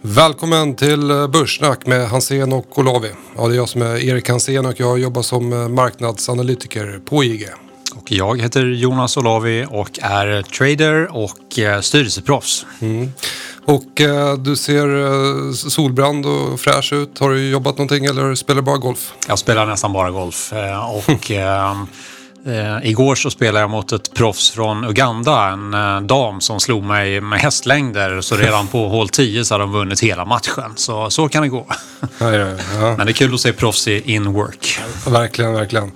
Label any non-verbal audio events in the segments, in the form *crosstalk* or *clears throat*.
Välkommen till eh, Börssnack med Hansén och Olavi. Ja, det är jag som är Erik Hansén och jag jobbar som eh, marknadsanalytiker på IG. Och jag heter Jonas Olavi och är trader och eh, styrelseproffs. Mm. Och eh, du ser solbrand och fräsch ut. Har du jobbat någonting eller spelar du bara golf? Jag spelar nästan bara golf och *laughs* Eh, igår så spelade jag mot ett proffs från Uganda, en eh, dam som slog mig med hästlängder. Så redan på *laughs* hål 10 så hade de vunnit hela matchen. Så så kan det gå. Ja, ja, ja. *laughs* Men det är kul att se proffs i in work. Verkligen, verkligen.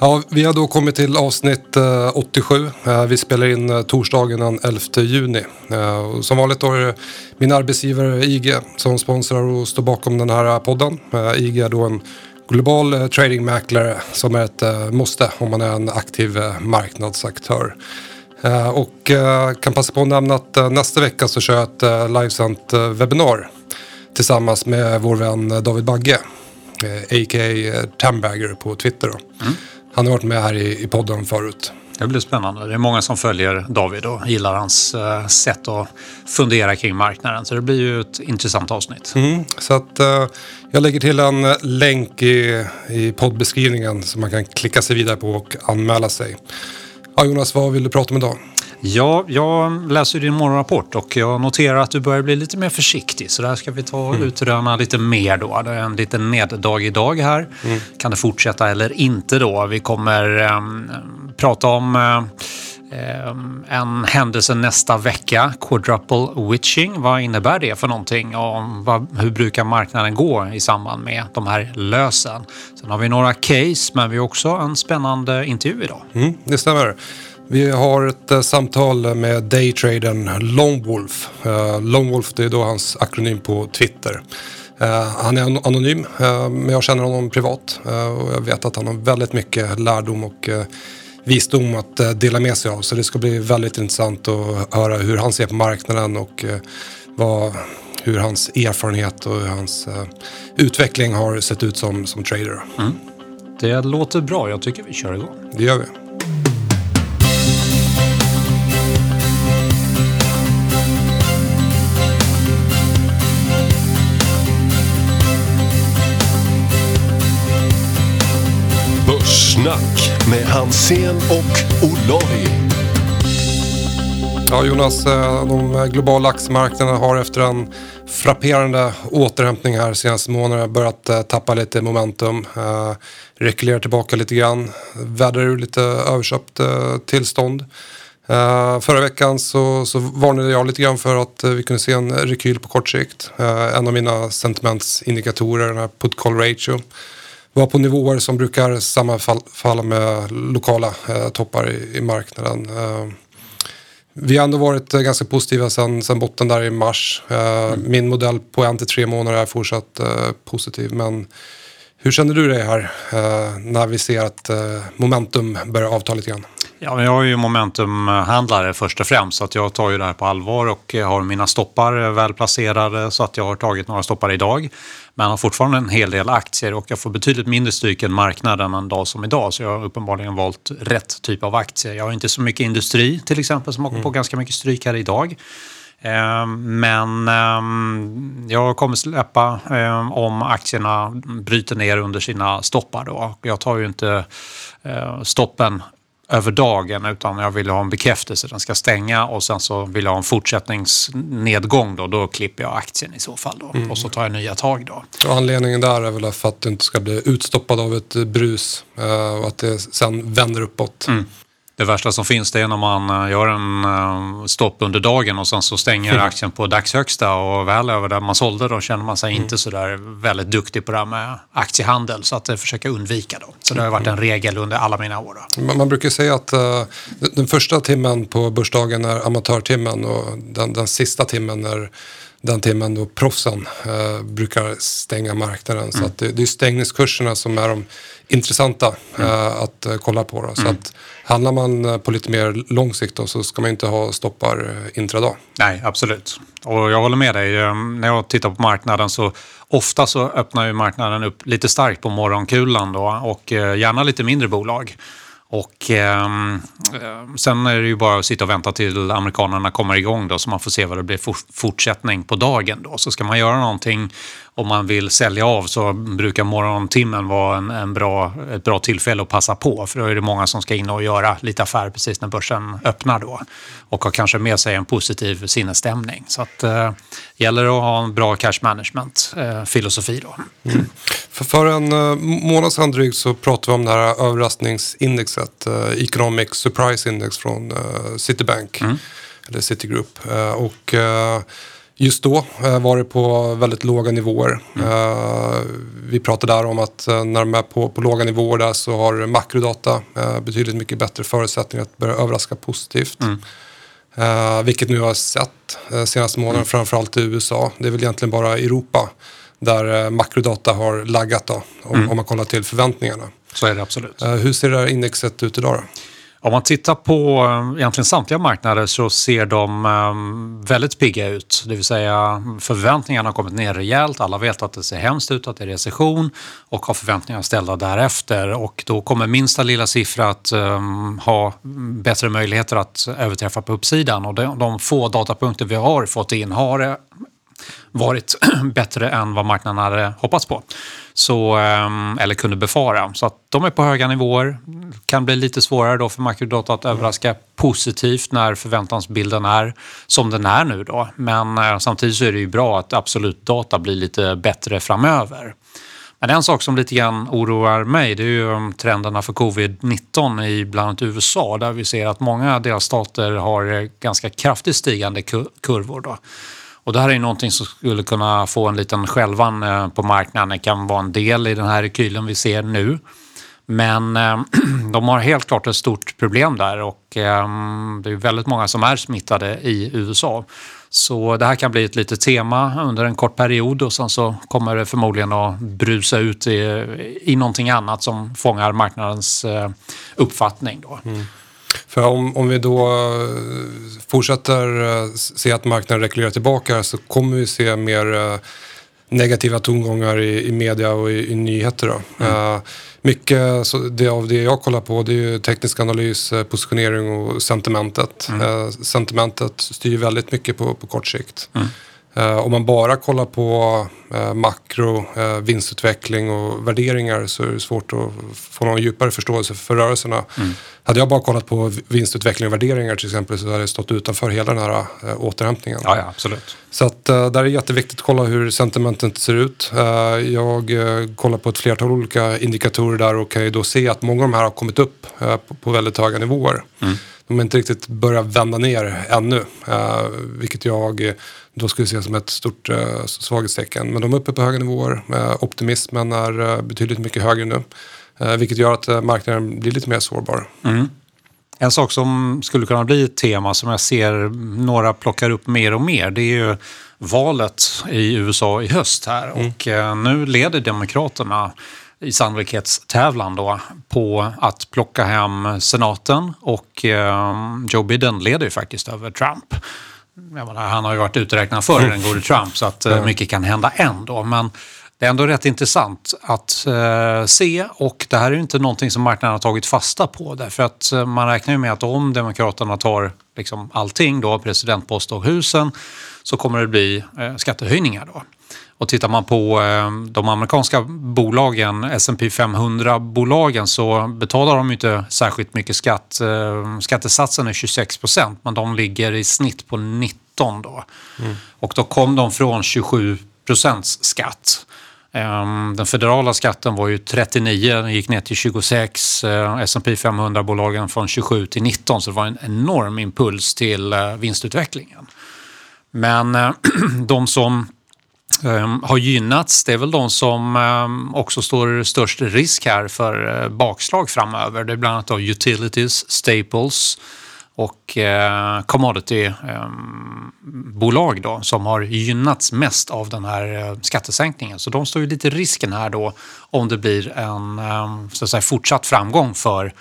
Ja, vi har då kommit till avsnitt 87. Eh, vi spelar in eh, torsdagen den 11 juni. Eh, som vanligt då är det min arbetsgivare IG som sponsrar och står bakom den här podden. IG är då en global eh, tradingmäklare som är ett eh, måste om man är en aktiv eh, marknadsaktör. Och kan passa på att nämna att nästa vecka så kör jag ett livesänt webbinar tillsammans med vår vän David Bagge, a.k.a. Tambagger på Twitter. Mm. Han har varit med här i podden förut. Det blir spännande. Det är många som följer David och gillar hans eh, sätt att fundera kring marknaden. Så det blir ju ett intressant avsnitt. Mm, så att eh, jag lägger till en länk i, i poddbeskrivningen som man kan klicka sig vidare på och anmäla sig. Ja, Jonas, vad vill du prata om idag? Ja, jag läser din morgonrapport och jag noterar att du börjar bli lite mer försiktig. Så där ska vi ta och mm. utröna lite mer då. Det är en liten neddag idag här. Mm. Kan det fortsätta eller inte då? Vi kommer eh, prata om eh, en händelse nästa vecka, quadruple witching. Vad innebär det för någonting och vad, hur brukar marknaden gå i samband med de här lösen? Sen har vi några case men vi har också en spännande intervju idag. Mm, det stämmer. Vi har ett uh, samtal med daytradern Longwolf. Uh, Longwolf det är då hans akronym på Twitter. Uh, han är anonym men jag känner honom privat och jag vet att han har väldigt mycket lärdom och visdom att dela med sig av. Så det ska bli väldigt intressant att höra hur han ser på marknaden och vad, hur hans erfarenhet och hur hans utveckling har sett ut som, som trader. Mm. Det låter bra. Jag tycker vi kör igång. Det gör vi. Snack med Hansen och Olavi. Ja, Jonas, eh, de globala aktiemarknaderna har efter en frapperande återhämtning här senaste månaderna börjat eh, tappa lite momentum. Eh, rekylerar tillbaka lite grann, vädrar ur lite överköpt tillstånd. förra veckan så, så varnade jag lite grann för att vi kunde se en rekyl på kort sikt. en av mina sentimentsindikatorer, den här put call ratio, var på nivåer som brukar sammanfalla med lokala eh, toppar i, i marknaden. Eh, vi har ändå varit eh, ganska positiva sen, sen botten där i mars. Eh, mm. Min modell på en till tre månader är fortsatt eh, positiv. Men hur känner du dig här eh, när vi ser att momentum börjar avta lite grann? Ja, jag är ju momentumhandlare först och främst så att jag tar ju det här på allvar och har mina stoppar väl placerade så att jag har tagit några stoppar idag. Men har fortfarande en hel del aktier och jag får betydligt mindre stryk än marknaden en dag som idag. Så jag har uppenbarligen valt rätt typ av aktier. Jag har inte så mycket industri till exempel som åker på mm. ganska mycket stryk här idag. Ehm, men ehm, jag kommer släppa ehm, om aktierna bryter ner under sina stoppar. Då. Jag tar ju inte eh, stoppen över dagen utan jag vill ha en bekräftelse. Den ska stänga och sen så vill jag ha en fortsättningsnedgång då. Då klipper jag aktien i så fall då. Mm. Och så tar jag nya tag då. Och anledningen där är väl för att du inte ska bli utstoppad av ett brus eh, och att det sen vänder uppåt. Mm. Det värsta som finns det är när man eh, gör en eh, stopp under dagen och sen så stänger mm. aktien på dagshögsta och väl över där man sålde då känner man sig mm. inte så där väldigt duktig på det här med aktiehandel så att försöka undvika då. Så det har varit en regel under alla mina år. Då. Man brukar säga att uh, den första timmen på börsdagen är amatörtimmen och den, den sista timmen är den timmen då proffsen uh, brukar stänga marknaden. Mm. Så att det, det är stängningskurserna som är de intressanta mm. uh, att kolla på. Då. Så mm. att, Handlar man eh, på lite mer lång sikt då, så ska man inte ha stoppar eh, intradag. Nej, absolut. Och jag håller med dig. Ehm, när jag tittar på marknaden så ofta så öppnar ju marknaden upp lite starkt på morgonkulan då och eh, gärna lite mindre bolag. Och ehm, eh, sen är det ju bara att sitta och vänta till amerikanerna kommer igång då så man får se vad det blir for fortsättning på dagen då. Så ska man göra någonting om man vill sälja av så brukar morgontimmen vara en, en bra, ett bra tillfälle att passa på. För då är det många som ska in och göra lite affär precis när börsen öppnar då. Och har kanske med sig en positiv sinnesstämning. Så att eh, gäller att ha en bra cash management eh. Mm. För, för en uh, månad sedan drygt så pratade vi om det här överraskningsindexet. Uh, Economic Surprise Index från uh, Citibank. Mm. Eller Citigroup. Och Just då var det på väldigt låga nivåer. Mm. Vi pratade där om att när de är på, på låga nivåer där så har makrodata betydligt mycket bättre förutsättningar att börja överraska positivt. Mm. Vilket nu har sett uh, senaste månaden, mm. framförallt i USA. Det är väl egentligen bara Europa där makrodata har laggat då, om, mm. om man kollar till förväntningarna. Så är det absolut. hur ser det här indexet ut idag då? Om man tittar på eh, egentligen samtliga marknader så ser de eh, väldigt pigga ut. Det vill säga förväntningarna har kommit ner rejält. Alla vet att det ser hemskt ut, att det är recession och har förväntningar ställda därefter. Och då kommer minsta lilla siffra att um, ha bättre möjligheter att överträffa på uppsidan. Och de, de få datapunkter vi har fått in har varit *clears throat* bättre än vad marknaden hade hoppats på. Så, ehm, eller kunde befara. Så att de är på höga nivåer. kan bli lite svårare då för makrodata att överraska positivt när förväntansbilden är som den är nu. Då. Men eh, samtidigt så är det ju bra att absolut data blir lite bättre framöver. Men en sak som lite grann oroar mig det är ju ehm, trenderna för covid-19 i bland annat USA där vi ser att många delstater har eh, ganska kraftigt stigande kurvor. Då. Och det här är någonting som skulle kunna få en liten skälvan eh, på marknaden. Det kan vara en del i den här rekylen vi ser nu. Men eh, *clears throat* de har helt klart ett stort problem där och ehm, det är väldigt många som är smittade i USA. Så det här kan bli ett litet tema under en kort period och sen så kommer det förmodligen att brusa ut i, i någonting annat som fångar marknadens eh, uppfattning. Då. Mm. För om, om vi då eh, fortsätter eh, se att marknaden rekylerar tillbaka så kommer vi se mer eh, negativa tongångar i, i media och i, i nyheter. Då. Mm. Uh, mycket så det av det jag kollar på det är ju teknisk analys, positionering och sentimentet. Mm. Uh, sentimentet styr väldigt mycket på, på kort sikt. Mm. Uh, om man bara kollar på uh, makro, uh, vinstutveckling och värderingar så är det svårt att få någon djupare förståelse för rörelserna. Mm. Hade jag bara kollat på vinstutveckling och värderingar till exempel så hade jag stått utanför hela den här återhämtningen. Ja, ja, absolut. Så att, där är det jätteviktigt att kolla hur sentimentet ser ut. jag kollar på ett flertal olika indikatorer där och kan ju då se att många av de här har kommit upp på, på väldigt höga nivåer. Mm. De har inte riktigt börjat vända ner ännu, vilket jag då skulle se som ett stort eh, svaghetstecken. Men de är uppe på höga nivåer. Eh, optimismen är eh, betydligt mycket högre nu. Eh, vilket gör att eh, marknaden blir lite mer sårbar. Mm. En sak som skulle kunna bli ett tema som jag ser några plockar upp mer och mer det är ju valet i USA i höst här. Mm. Och eh, nu leder Demokraterna i sannolikhetstävlan då på att plocka hem senaten och Joe Biden leder ju faktiskt över Trump menar, han har ju varit uträknad förr, den gode Trump, så att mm. mycket kan hända ändå. Men det är ändå rätt intressant att eh, se och det här är ju inte någonting som marknaden har tagit fasta på därför att eh, man räknar ju med att om Demokraterna tar liksom allting då, presidentpost och husen, så kommer det bli eh, skattehöjningar då. Och tittar man på eh, de amerikanska bolagen, S&P 500-bolagen, så betalar de inte särskilt mycket skatt. Eh, skattesatsen är 26 procent, men de ligger i snitt på 19 då. Mm. Och då kom de från 27 procents skatt. Eh, den federala skatten var ju 39, den gick ner till 26. S&P 500-bolagen från 27 till 19, så det var en enorm impuls till vinstutvecklingen. Men *clears throat* de som Ehm, Ehm, har gynnats. Det är väl de som ehm, också står störst risk här för eh, bakslag framöver. Det är bland annat utilities, staples och eh, commoditybolag ehm, då, som har gynnats mest av den här eh, skattesänkningen. Så de står ju lite risken här då om det blir en så att säga, fortsatt framgång för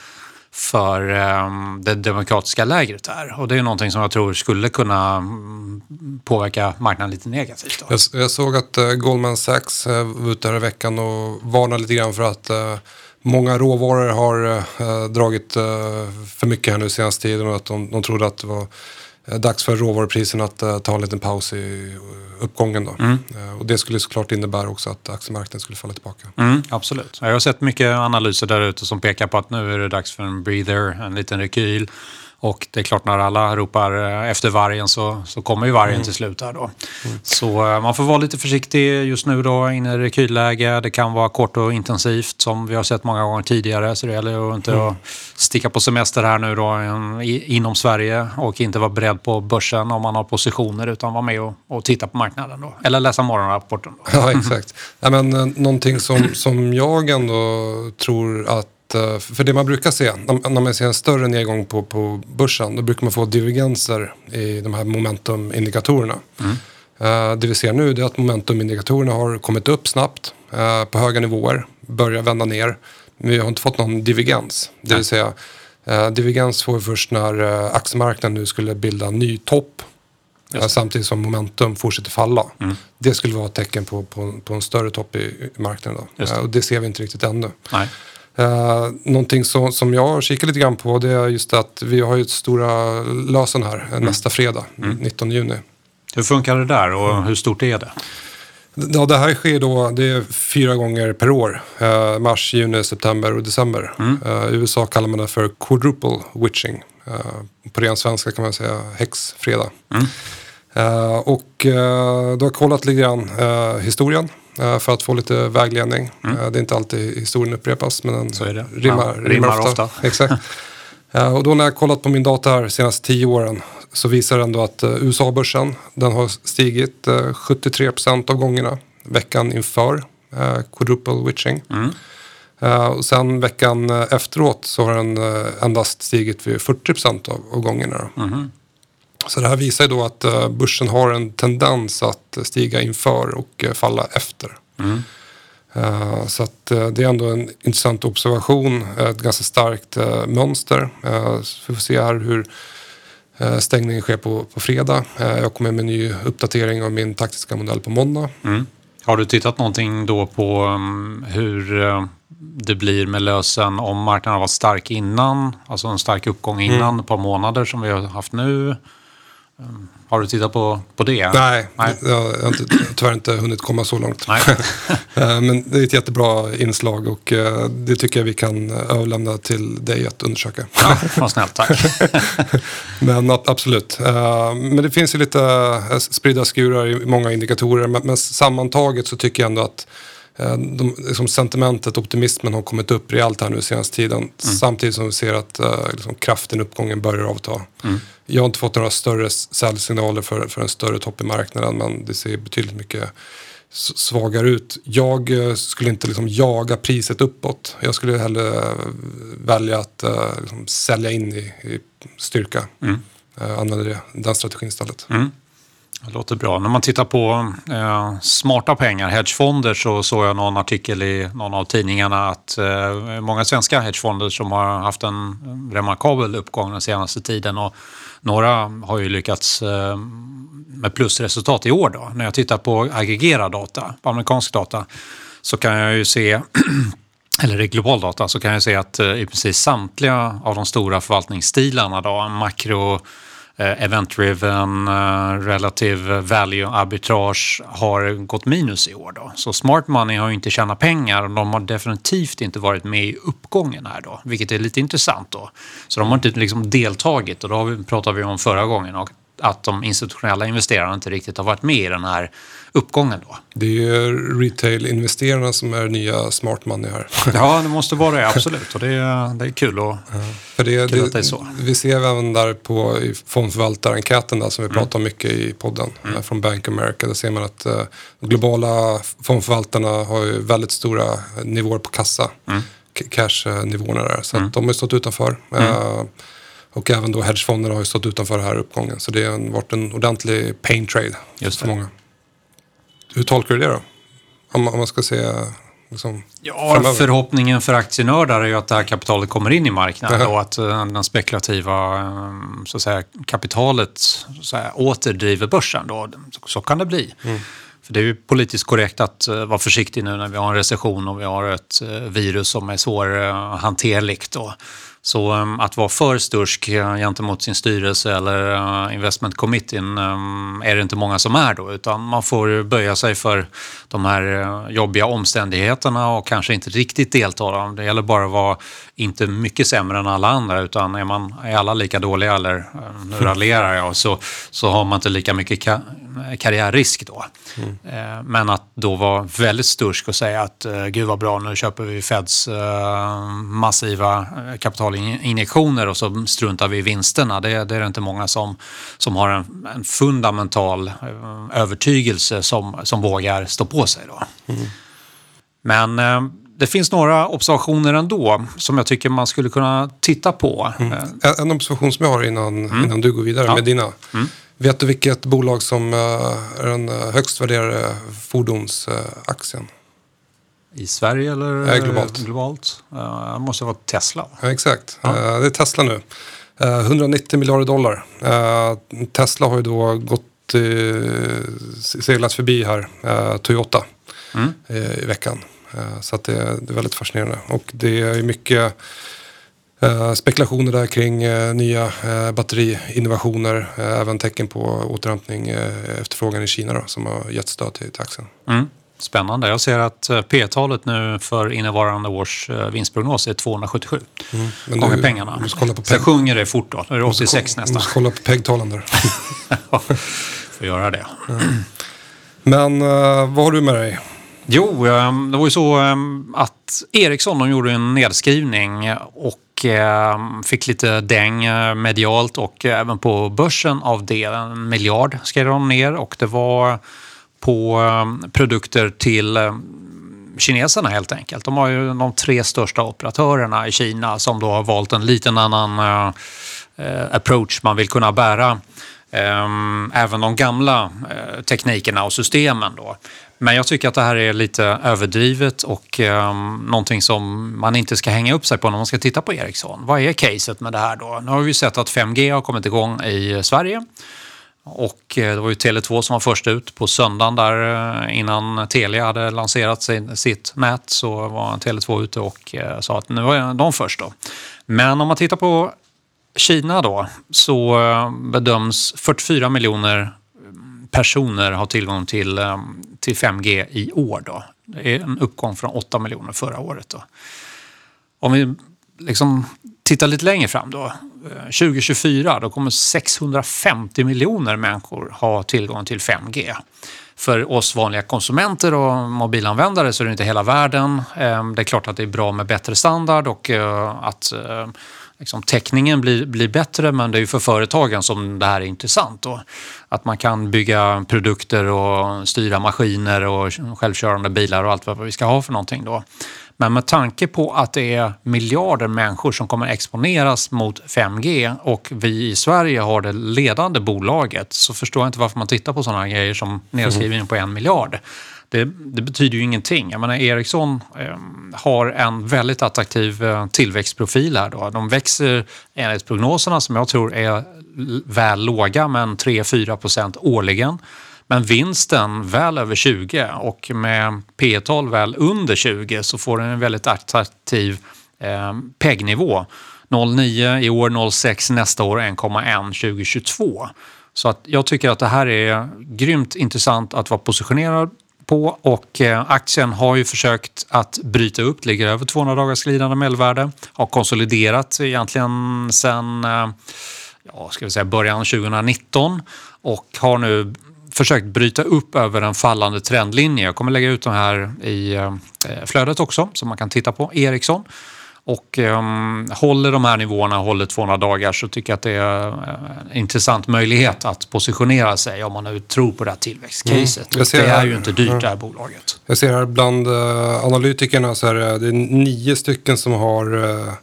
för ehm, det demokratiska lägret här. Och det är någonting som jag tror skulle kunna mm, påverka marknaden lite negativt. Jag, jag, såg att eh, Goldman Sachs eh, var ute här i veckan och varnade lite grann för att eh, många råvaror har dragit för mycket här nu senaste tiden och att de, de trodde att det var dags för råvarupriserna att ta en liten paus i uppgången. Då. Mm. Eh, och det skulle såklart innebära också att aktiemarknaden skulle falla tillbaka. Mm, absolut. Jag har sett mycket analyser där ute som pekar på att nu är det dags för en breather, en liten rekyl. Och det är klart när alla ropar eh, efter vargen så, så kommer ju vargen till slut här då. Så eh, man får vara lite försiktig just nu då inne i rekylläge. Det kan vara kort och intensivt som vi har sett många gånger tidigare. Så det gäller att inte att sticka på semester här nu då inom Sverige och inte vara beredd på börsen om man har positioner utan vara med och, och titta på marknaden då. Eller läsa morgonrapporten då. *laughs* Ja, exakt. Ja, men, eh, någonting som, som jag ändå tror att för det man brukar se, när man ser en större nedgång på, på börsen, då brukar man få divergenser i de här momentumindikatorerna. Eh, Det vi ser nu är att momentumindikatorerna har kommit upp snabbt eh, på höga nivåer, börjar vända ner. Men vi har inte fått någon divergens. Det vill säga, eh, divergens får vi först när aktiemarknaden nu skulle bilda en ny topp samtidigt som momentum fortsätter falla. Mm. Det skulle vara ett tecken på, på, på en större topp i, i marknaden. Då. Det. Och det ser vi inte riktigt ännu. Nej. Uh, någonting som, som jag har kikat lite grann på det är just att vi har ju ett stora lösen här eh, Mm. nästa fredag, 19 juni. Hur funkar det där och hur stort är det? Ja, det här sker då, det är fyra gånger per år. Eh, mars, juni, september och december. Eh, I USA kallar man det för quadruple witching. Eh, på ren svenska kan man säga häxfredag. Eh, och uh, du har kollat lite grann eh, historien eh, för att få lite vägledning. Eh, det är inte alltid historien upprepas men den det. rimmar, rimmar, rimmar ofta. ofta. *laughs* Exakt. Eh, och då när jag kollat på min data här de senaste tio åren så visar den då att eh, USA-börsen den har stigit uh, 73% av gångerna veckan inför quadruple witching. Eh, och sen veckan eh, efteråt så har den eh, endast stigit vid 40% av, av gångerna. då. Så det här visar ju då att eh, börsen har en tendens att stiga inför och eh, falla efter. Eh, Så att det är ändå en intressant observation, ett ganska starkt mönster. Så vi får se här hur stängningen sker på, på fredag. Jag kommer med en ny uppdatering av min taktiska modell på måndag. Mm. Har du tittat någonting då på um, hur det blir med lösen om marknaden har varit stark innan, alltså en stark uppgång innan ett par månader som vi har haft nu? Har du tittat på, på det? Nej, Nej. Jag, har inte, tyvärr inte hunnit komma så långt. *laughs* Eh, Men det är ett jättebra inslag och eh, det tycker jag vi kan överlämna till dig att undersöka. Ja, vad snällt, tack. *laughs* Men absolut. Eh, Men det finns ju lite spridda skurar i många indikatorer. Men sammantaget så tycker jag ändå att de, liksom sentimentet, optimismen har kommit upp rejält här nu senaste tiden. Samtidigt som vi ser att eh, liksom kraften i uppgången börjar avta. Jag har inte fått några större säljsignaler för, för en större topp i marknaden men det ser betydligt mycket svagare ut. Jag eh, skulle inte liksom jaga priset uppåt. Jag skulle hellre eh, välja att eh, liksom sälja in i, i styrka. Eh, använda det, den strategin istället. Det låter bra. När man tittar på eh, smarta pengar, hedgefonder, så såg jag någon artikel i någon av tidningarna att eh, många svenska hedgefonder som har haft en remarkabel uppgång den senaste tiden och några har ju lyckats eh, med plusresultat i år. Då. När jag tittar på aggregerad data, på amerikansk data, så kan jag ju se *clears throat* eller i global data så kan jag se att eh, i precis samtliga av de stora förvaltningsstilarna, då, makro, Eh, event-driven, eh, relative value arbitrage har gått minus i år. Då. Så smart money har ju inte tjänat pengar och de har definitivt inte varit med i uppgången här då, vilket är lite intressant då. Så de har inte liksom deltagit och då pratade vi om förra gången och att de institutionella investerarna inte riktigt har varit med i den här uppgången då. Det är ju retail-investerarna som är nya smart money här. *laughs* Ja, det måste vara det, absolut. Och det är, det är kul att... För det, Kul det, att det är så. Vi ser även där på fondförvaltarenkäten där som vi pratar om mycket i podden eh, från Bank America. Där ser man att eh, globala fondförvaltarna har ju väldigt stora eh, nivåer på kassa. K- Cash-nivåerna där. Så att de har stått utanför. Eh, och även då hedgefonderna har ju stått utanför den här uppgången. Så det har varit en ordentlig pain trade Just för det. många. Hur tolkar du det då? Om, om man ska se liksom, Ja, framöver. förhoppningen för aktienördar är ju att det här kapitalet kommer in i marknaden och att eh, den spekulativa eh, så att säga, kapitalet så att säga, åter driver börsen. Då. Så kan det bli. För det är ju politiskt korrekt att uh, vara försiktig nu när vi har en recession och vi har ett virus som är svårhanterligt. Uh, så um, att vara för stursk uh, gentemot sin styrelse eller uh, investment committeen um, är det inte många som är då utan man får böja sig för de här uh, jobbiga omständigheterna och kanske inte riktigt delta. Det gäller bara att vara inte mycket sämre än alla andra utan är, man, är alla lika dåliga eller nu *laughs* raljerar jag så, så har man inte lika mycket ka karriärrisk då. Mm. Men att då vara väldigt stursk och säga att gud vad bra nu köper vi Feds massiva kapitalinjektioner och så struntar vi i vinsterna. Det, det är det inte många som, som har en, en fundamental övertygelse som, som vågar stå på sig. Då. Mm. Men det finns några observationer ändå som jag tycker man skulle kunna titta på. Mm. En observation som jag har innan, mm. innan du går vidare ja. med dina. Mm. Vet du vilket bolag som är den högst värderade fordonsaktien? I Sverige eller Nej, globalt? globalt? Det måste vara Tesla. Ja, exakt, ja. det är Tesla nu. 190 miljarder dollar. Tesla har ju då gått seglat förbi här Toyota mm. i veckan. Så det, är väldigt fascinerande. Och det är mycket Eh, spekulationer där kring eh, nya eh, batteriinnovationer. även tecken på återhämtning efterfrågan i Kina då, som har gett stöd till aktien. Mm. Spännande. Jag ser att P-talet nu för innevarande års vinstprognos är 277 mm. Men gånger pengarna. Kolla på Sen sjunger det fort då. Då är det 86 nästan. Du måste kolla på PEG-talen där. *laughs* får göra det. Mm. Men vad har du med dig? Jo, det var ju så att Ericsson de gjorde en nedskrivning och Eh, fick lite däng eh, medialt och även på börsen av det. En miljard skrev de ner och det var på eh, produkter till eh, kineserna helt enkelt. De har ju de tre största operatörerna i Kina som då har valt en liten annan eh, approach man vill kunna bära även de gamla teknikerna och systemen. Då. Men jag tycker att det här är lite överdrivet och um, någonting som man inte ska hänga upp sig på när man ska titta på Ericsson. Vad är caset med det här då? Nu har vi sett att 5G har kommit igång i Sverige. Och eh, det var ju Tele2 som var först ut på söndagen där eh, innan Telia hade lanserat sin, sitt nät så var Tele2 ute och eh, sa att nu var de först då. Men om man tittar på Kina då så bedöms 44 miljoner personer ha tillgång till, till 5G i år. Då. Det är en uppgång från 8 miljoner förra året. Då. Om vi liksom tittar lite längre fram då. Eh, 2024 då kommer 650 miljoner människor ha tillgång till 5G. För oss vanliga konsumenter och mobilanvändare så är det inte hela världen. Ehm, det är klart att det är bra med bättre standard och eh, att eh, liksom, täckningen blir, blir bättre men det är ju för företagen som det här är intressant. Då. Att man kan bygga produkter och styra maskiner och självkörande bilar och allt vad vi ska ha för någonting då. Men med tanke på att det är miljarder människor som kommer exponeras mot 5G och vi i Sverige har det ledande bolaget så förstår jag inte varför man tittar på sådana grejer som nedskrivningen på en miljard det, det, betyder ju ingenting. Jag menar, Ericsson eh, har en väldigt attraktiv eh, tillväxtprofil här. Då. De växer enligt prognoserna som jag tror är väl låga, men 3-4 procent årligen. Men vinsten väl över 20 och med P tal väl under 20 så får den en väldigt attraktiv eh, PEG-nivå. 0,9 i år, 0,6 nästa år, och 1,1 2022. Så att jag tycker att det här är grymt intressant att vara positionerad på och eh, aktien har ju försökt att bryta upp, ligger över 200 dagars glidande medelvärde, har konsoliderat egentligen sedan eh, ja, ska vi säga början 2019 och har nu försökt bryta upp över en fallande trendlinje. Jag kommer lägga ut den här i eh, flödet också så man kan titta på Ericsson och um, håller de här nivåerna, håller 200 dagar så tycker jag att det är en intressant möjlighet att positionera sig om man nu tror på det här tillväxtcaset. Mm. Det är här, ju inte dyrt det här bolaget. Jag ser här bland uh, analytikerna så är det, det är nio stycken som har uh,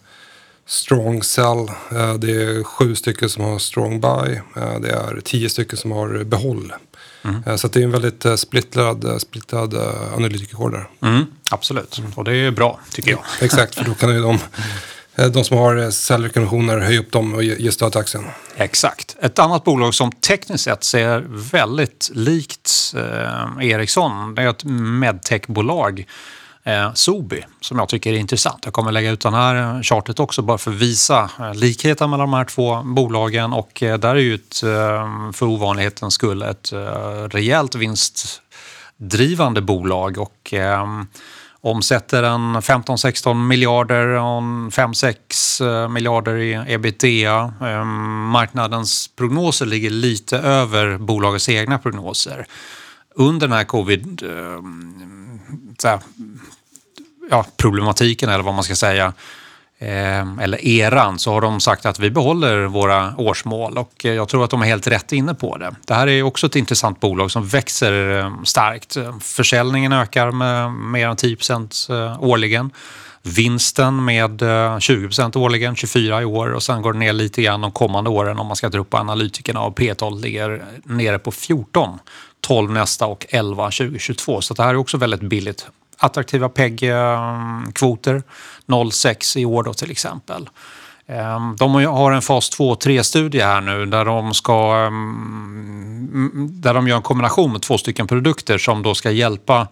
strong sell. Uh, det är sju stycken som har strong buy. det är tio stycken som har behåll. Mm. Så det är en väldigt eh, splittrad, eh, splittrad analytikerkår där. Mm, absolut, mm. och det är bra tycker jag. Exakt, för då kan ju de eh, de som har säljrekommendationer höja upp dem och ge stöd till aktien. Exakt. Ett annat bolag som tekniskt sett ser väldigt likt eh, Ericsson, det är ett medtechbolag eh, Sobi som jag tycker är intressant. Jag kommer lägga ut den här eh, chartet också bara för att visa eh, likheten mellan de här två bolagen och eh, där är ju ett, eh, för ovanlighetens skull ett eh, rejält vinstdrivande bolag och eh, omsätter en 15-16 miljarder 5-6 eh, miljarder i ebitda. Marknadens prognoser ligger lite över bolagets egna prognoser. Under den här covid ehm, här, ja, problematiken eller vad man ska säga eh, eller eran så har de sagt att vi behåller våra årsmål och eh, jag tror att de är helt rätt inne på det. Det här är också ett intressant bolag som växer ehm, starkt. Försäljningen ökar med mer än 10 eh, årligen. Vinsten med eh, 20% årligen, 24 i år och sen går det ner lite grann de kommande åren om man ska tro på analytikerna och P12 ligger nere på 14, 12 nästa och 11 2022. Så det här är också väldigt billigt attraktiva PEG-kvoter. 0,6 i år då till exempel. Ehm, de har en fas 2-3-studie här nu där de, ska, ehm, där de gör en kombination med två stycken produkter som då ska hjälpa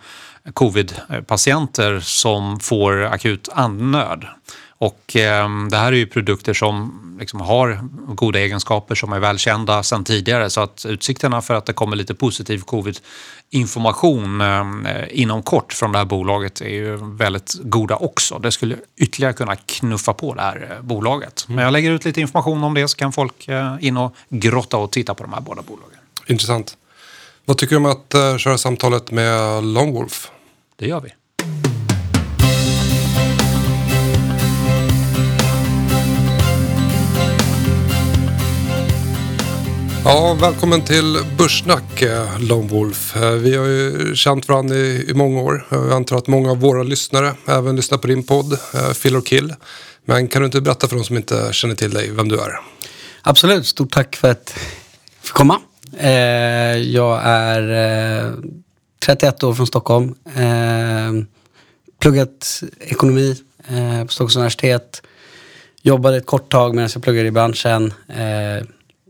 covid-patienter som får akut andnöd. Och eh, det här är ju produkter som liksom har goda egenskaper som är välkända sedan tidigare så att utsikterna för att det kommer lite positiv covid-information eh, inom kort från det här bolaget är ju väldigt goda också. Det skulle ytterligare kunna knuffa på det här eh, bolaget. Men jag lägger ut lite information om det så kan folk eh, in och grotta och titta på de här båda bolagen. Intressant. Vad tycker du om att köra samtalet med Longwolf? Det gör vi. Ja, välkommen till Börssnack, eh, Lone Wolf. Eh, vi har ju känt varandra i, i många år. Eh, jag antar att många av våra lyssnare även lyssnar på din podd, eh, Fill or Kill. Men kan du inte berätta för de som inte känner till dig vem du är? Absolut, stort tack för att jag fick komma. Jag är 31 år från Stockholm. Pluggat ekonomi på Stockholms universitet. Jobbade ett kort tag medan jag pluggade i branschen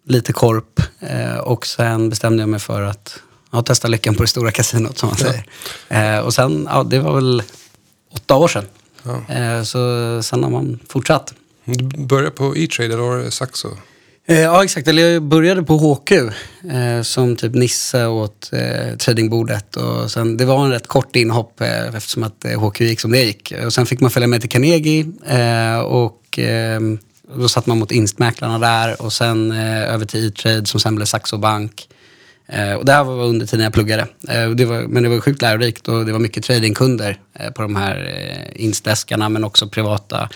lite korp eh, och sen bestämde jag mig för att ja, testa lyckan på det stora kasinot som man säger. Eh, och sen, ja, det var väl åtta år sedan. Ja. Eh, så sen har man fortsatt. Du började på E-trade eller var det Saxo? Ja exakt, eller jag började på HQ eh, som typ Nisse åt eh, tradingbordet. Och sen, det var en rätt kort inhopp eh, eftersom att HQ gick som det gick. Och sen fick man följa med till Carnegie och ehm, då satt man mot instmäklarna där och sen eh, över till E-trade som sen blev Saxo Bank. Eh, och det här var under tiden jag pluggade. Eh, det var, men det var sjukt lärorikt och det var mycket tradingkunder eh, på de här eh, instdeskarna men också privata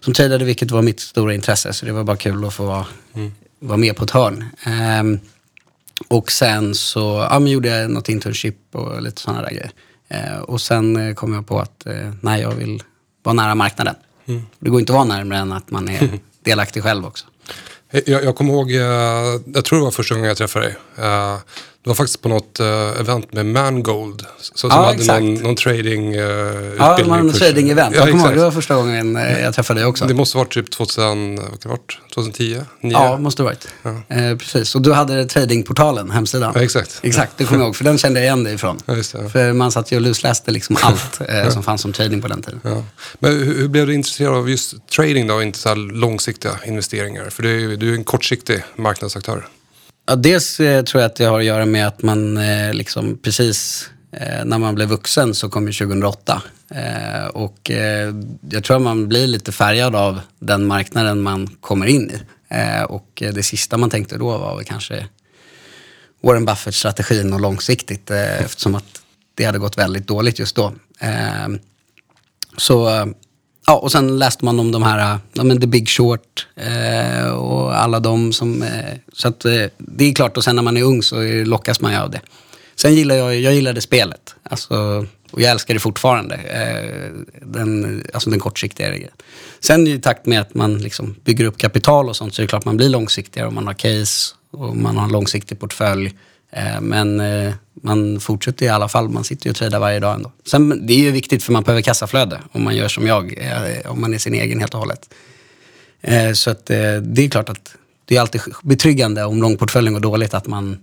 som tradade vilket var mitt stora intresse. Så det var bara kul att få vara, mm. vara med på ett hörn. Ehm, och sen så ja, men gjorde jag något internship och lite sådana där grejer. Eh, och sen eh, kom jag på att nej, jag vill vara nära marknaden. Mm. Det går inte att vara närmare än att man är *laughs* delaktig själv också. Jag, jag kommer ihåg, eh, jag tror det var första gången jag träffade dig. Eh, det var faktiskt på något uh, event med Mangold. Så, som ja, hade exakt. någon, någon trading uh, Ja, det var en trading-event. Ja, jag kommer ihåg, det var första gången uh, jag träffade dig också. Det måste ha varit typ 2000, vad kan det varit? 2010? 9? Ja, måste ha varit. Ja. Eh, precis, och du hade tradingportalen, hemsidan. Ja, exakt. Exakt, det kommer jag ihåg, för den kände jag igen dig ifrån. Ja, just det. För man satt ju och lusläste liksom *laughs* allt eh, som fanns som trading på den tiden. Men hur, hur, blev du intresserad av just trading då, inte så långsiktiga investeringar? För du är en kortsiktig marknadsaktör. Ja, dels eh, tror jag att det har att göra med att man eh, liksom precis eh, när man blev vuxen så kom ju 2008. Och jag tror att man blir lite färgad av den marknaden man kommer in i. Och det sista man tänkte då var väl kanske Warren Buffett-strategin och långsiktigt eftersom att det hade gått väldigt dåligt just då. så Ja, och sen läste man om de här, ja, men The Big Short eh, och alla de som... Eh, så att eh, det är klart, och sen när man är ung så lockas man ju av det. Sen gillar jag, jag gillade spelet. Alltså, och jag älskar det fortfarande. Eh, den, alltså den kortsiktiga grejen. Sen i takt med att man liksom bygger upp kapital och sånt så är det klart man blir långsiktigare och man har case och man har en långsiktig portfölj. Eh, men eh, man fortsätter i alla fall, man sitter ju och tradar varje dag ändå. Sen, det är ju viktigt för man behöver kassaflöde om man gör som jag, eh, om man är sin egen helt och hållet. Så att, det är klart att det är alltid betryggande om långportföljen går dåligt att man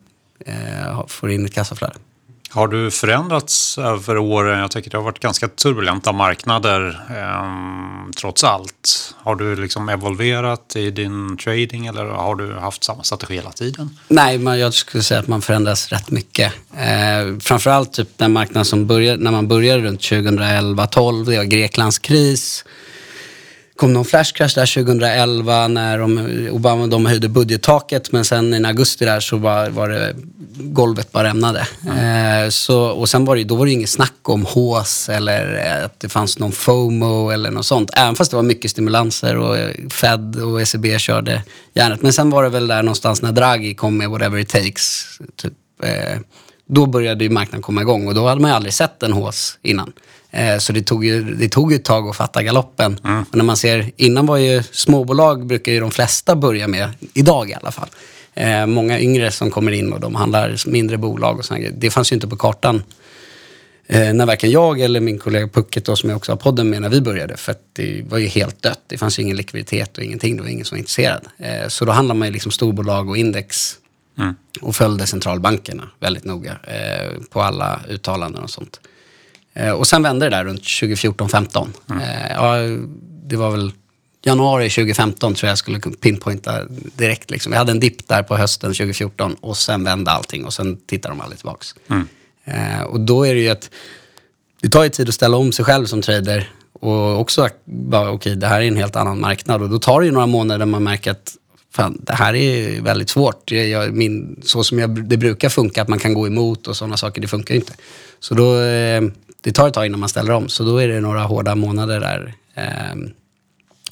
får in ett kassaflöde. Har du förändrats över åren? Jag tycker det har varit ganska turbulenta marknader eh, trots allt. Har du liksom evolverat i din trading eller har du haft samma strategi hela tiden? Nej, men jag skulle säga att man förändras rätt mycket. Eh, framförallt typ den marknaden som började, när man började runt 2011-12, det var Greklands kris kom någon flashcrash där 2011 när de, Obama de höjde budgettaket men sen i augusti där så var, var det golvet bara rämnade. Mm. Eh, så, och sen var det, då var det inget snack om hås eller att det fanns någon FOMO eller något sånt. Även fast det var mycket stimulanser och Fed och ECB körde järnet. Men sen var det väl där någonstans när Draghi kom med whatever it takes. Typ, eh, då började ju marknaden komma igång och då hade man ju aldrig sett en hås innan. Eh, så det tog, ju, det tog ett tag att fatta galoppen. Mm. Men när man ser, innan var ju småbolag brukar ju de flesta börja med, idag i alla fall. Eh, många yngre som kommer in och de handlar mindre bolag och sådana Det fanns ju inte på kartan eh, när varken jag eller min kollega Pucket då, som jag också har podden med när vi började. För det var ju helt dött. Det fanns ju ingen likviditet och ingenting. Det var ingen som var intresserad. Eh, så då handlade man ju liksom storbolag och index. Mm. Och följde centralbankerna väldigt noga eh, på alla uttalanden och sånt. Eh, och sen vände det där runt 2014-15. Mm. Eh, ja, det var väl januari 2015 tror jag skulle pinpointa direkt. Liksom. Vi hade en dipp där på hösten 2014 och sen vände allting och sen tittade de aldrig tillbaks. Mm. Eh, och då är det ju att det tar ju tid att ställa om sig själv som trader och också bara okej, okay, det här är en helt annan marknad och då tar det ju några månader där man märker att fan, det här är väldigt svårt. Jag, jag, min, så som jag, det brukar funka, att man kan gå emot och sådana saker, det funkar ju inte. Så då eh, det tar ett tag innan man ställer om. Så då är det några hårda månader där. Ehm,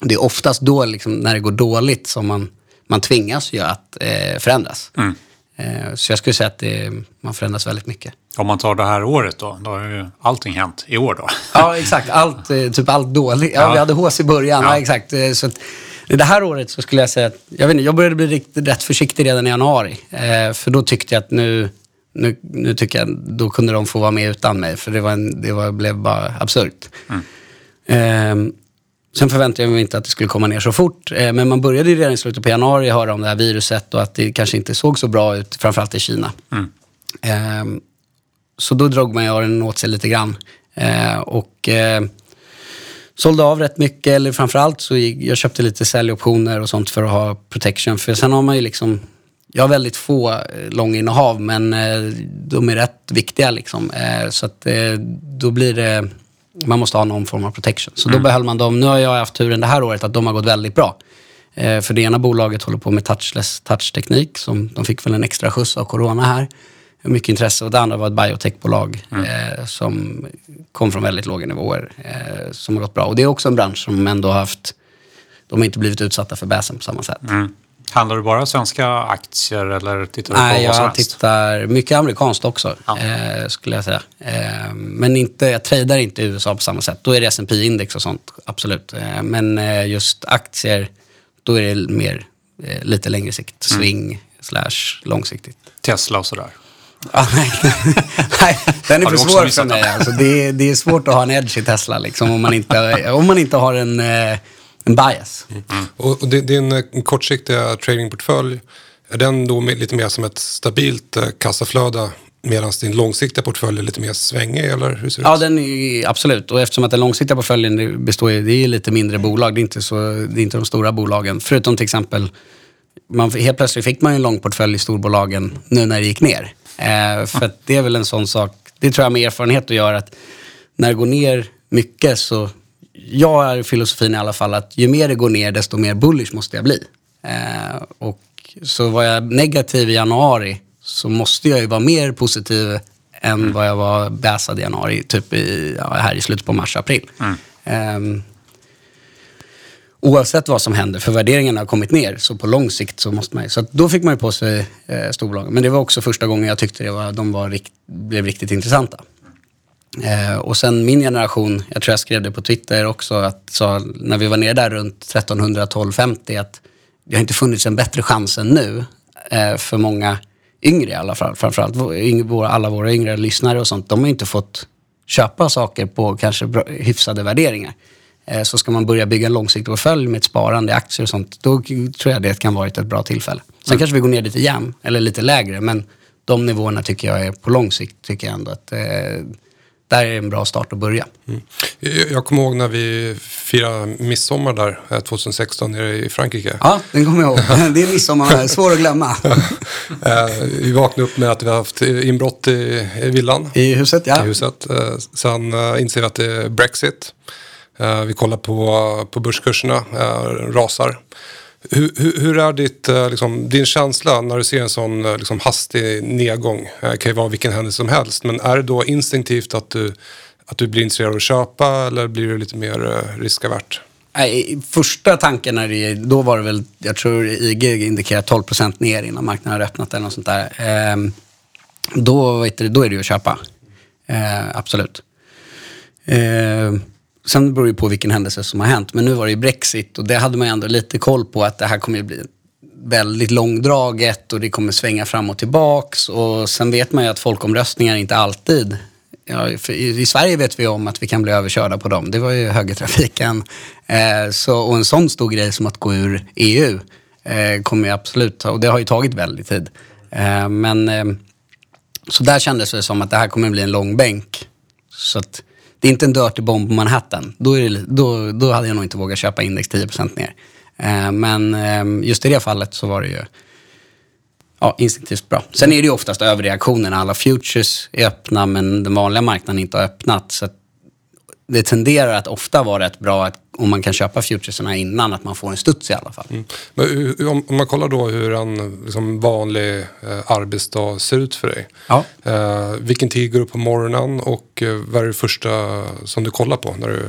det är oftast då, liksom, när det går dåligt, som man, man tvingas ju att eh, förändras. Mm. Eh, så jag skulle säga att det, man förändras väldigt mycket. Om man tar det här året då, då har ju allting hänt i år då. Ja, exakt. Allt, eh, typ allt dåligt. Ja, ja. Vi hade hås i början, ja. ja exakt. Så att, det här året så skulle jag säga att, jag, vet inte, jag började bli rätt försiktig redan i januari. Eh, för då tyckte jag att nu, nu, nu tycker jag då kunde de få vara med utan mig för det, var en, det var, blev bara absurt. Mm. Eh, sen förväntade jag mig inte att det skulle komma ner så fort. Eh, men man började redan i slutet på januari höra om det här viruset och att det kanske inte såg så bra ut, framförallt i Kina. Mm. Eh, så då drog man öronen åt sig lite grann. Eh, och eh, sålde av rätt mycket, eller framförallt så gick, jag köpte lite säljoptioner och sånt för att ha protection. För sen har man ju liksom jag har väldigt få eh, långinnehav, men eh, de är rätt viktiga. Liksom. Eh, så att, då blir det, man måste ha någon form av protection. Så mm. då behöll man dem. Nu har jag haft turen det här året att de har gått väldigt bra. För det ena bolaget håller på med touchless touchteknik. Som, de fick väl en extra skjuts av corona här. Mycket intresse. Och det andra var ett biotechbolag mm. som kom från väldigt låga nivåer. Som har gått bra. Och det är också en bransch som ändå har haft... De har inte blivit utsatta för bäsen på samma sätt. Mm. Handlar du bara svenska aktier eller tittar du Nej, på vad jag tittar mycket amerikanskt också, ja. eh, skulle jag säga. Eh, men inte, jag tradar inte i USA på samma sätt. Då är det S&P index och sånt, absolut. Eh, men eh, just aktier, då är det mer eh, lite längre sikt. Mm. Swing mm. slash långsiktigt. Tesla och sådär? Ah, nej. *laughs* nej, den är för svår för mig. Alltså, det, är, det är svårt att ha en edge i Tesla liksom, om, man inte, om man inte har en eh, en bias. Mm. Och, och din eh, kortsiktiga tradingportfölj, är den då lite mer som ett stabilt eh, kassaflöde medan din långsiktiga portfölj är lite mer svängig? Eller hur ser det ja, ut? den är, absolut. Och eftersom att den långsiktiga portföljen består det är lite mindre bolag. Det är, inte så, det är inte de stora bolagen. Förutom till exempel, man, helt plötsligt fick man en lång portfölj i storbolagen nu när det gick ner. Eh, för det är väl en sån sak, det tror jag med erfarenhet att göra, att när det går ner mycket så jag är filosofin i alla fall att ju mer det går ner desto mer bullish måste jag bli. Eh, och så var jag negativ i januari så måste jag ju vara mer positiv än mm. vad jag var bäsad i januari, typ i, ja, här i slutet på mars, april. Mm. Eh, oavsett vad som händer, för värderingarna har kommit ner, så på lång sikt så måste man ju... Så då fick man ju på sig eh, storbolagen. Men det var också första gången jag tyckte det var, de var rikt, blev riktigt intressanta. Eh, och sen min generation, jag tror jag skrev det på Twitter också, att så, när vi var nere där runt 1300-1250 att det har inte funnits en bättre chans än nu eh, för många yngre i alla fall, framförallt våra, alla våra yngre lyssnare och sånt, de har inte fått köpa saker på kanske bra, hyfsade värderingar. Eh, så ska man börja bygga en långsiktig portfölj med ett sparande i aktier och sånt, då tror jag det kan vara ett bra tillfälle. Sen mm. kanske vi går ner lite igen, eller lite lägre, men de nivåerna tycker jag är på lång sikt, tycker jag ändå att eh, där är en bra start att börja. Mm. Jag kommer ihåg när vi firade midsommar där 2016 eh, nere i Frankrike. Ja, den kommer jag ihåg. *laughs* Det är midsommar, svår att glömma. *laughs* Eh, vi vaknade upp med att vi har haft inbrott i, villan. I huset, ja. I huset. Eh, sen inser vi att det är Brexit. Vi kollar på, på börskurserna, rasar. Hur, hur, hur, är ditt, eh, liksom, din känsla när du ser en sån eh, liksom, hastig nedgång? Eh, det kan ju vara vilken händelse som helst. Men är det då instinktivt att du, att du blir intresserad av att köpa eller blir det lite mer riskavärt? Nej, första tanken, när det, då var det väl, jag tror IG indikerar 12 procent ner innan marknaden har öppnat eller något sånt där. Ehm, då, vet du, då är det ju att köpa. Absolut. Ehm, Sen beror det på vilken händelse som har hänt. Men nu var det ju Brexit och det hade man ju ändå lite koll på att det här kommer ju bli väldigt långdraget och det kommer svänga fram och tillbaks. Och sen vet man ju att folkomröstningar inte alltid Ja, I Sverige vet vi om att vi kan bli överkörda på dem. Det var ju högertrafiken. Eh, så, och en sån stor grej som att gå ur EU eh, kommer ju absolut ta, och det har ju tagit väldigt tid. Eh, men eh, så där kändes det som att det här kommer bli en lång bänk. Så att det är inte en dirty bomb på Manhattan. Då, är det, då, då hade jag nog inte vågat köpa index 10% ner. Eh, men ehm, just i det fallet så var det ju ja, instinktivt bra. Sen är det ju oftast överreaktioner när alla futures är öppna men den vanliga marknaden inte har öppnat. Så det tenderar att ofta vara rätt bra att om man kan köpa futuresarna innan, att man får en studs i alla fall. Mm. Men om, om, man kollar då hur en liksom, vanlig eh, arbetsdag ser ut för dig. Ja. Eh, vilken tid går du på morgonen och eh, vad är det första som du kollar på när du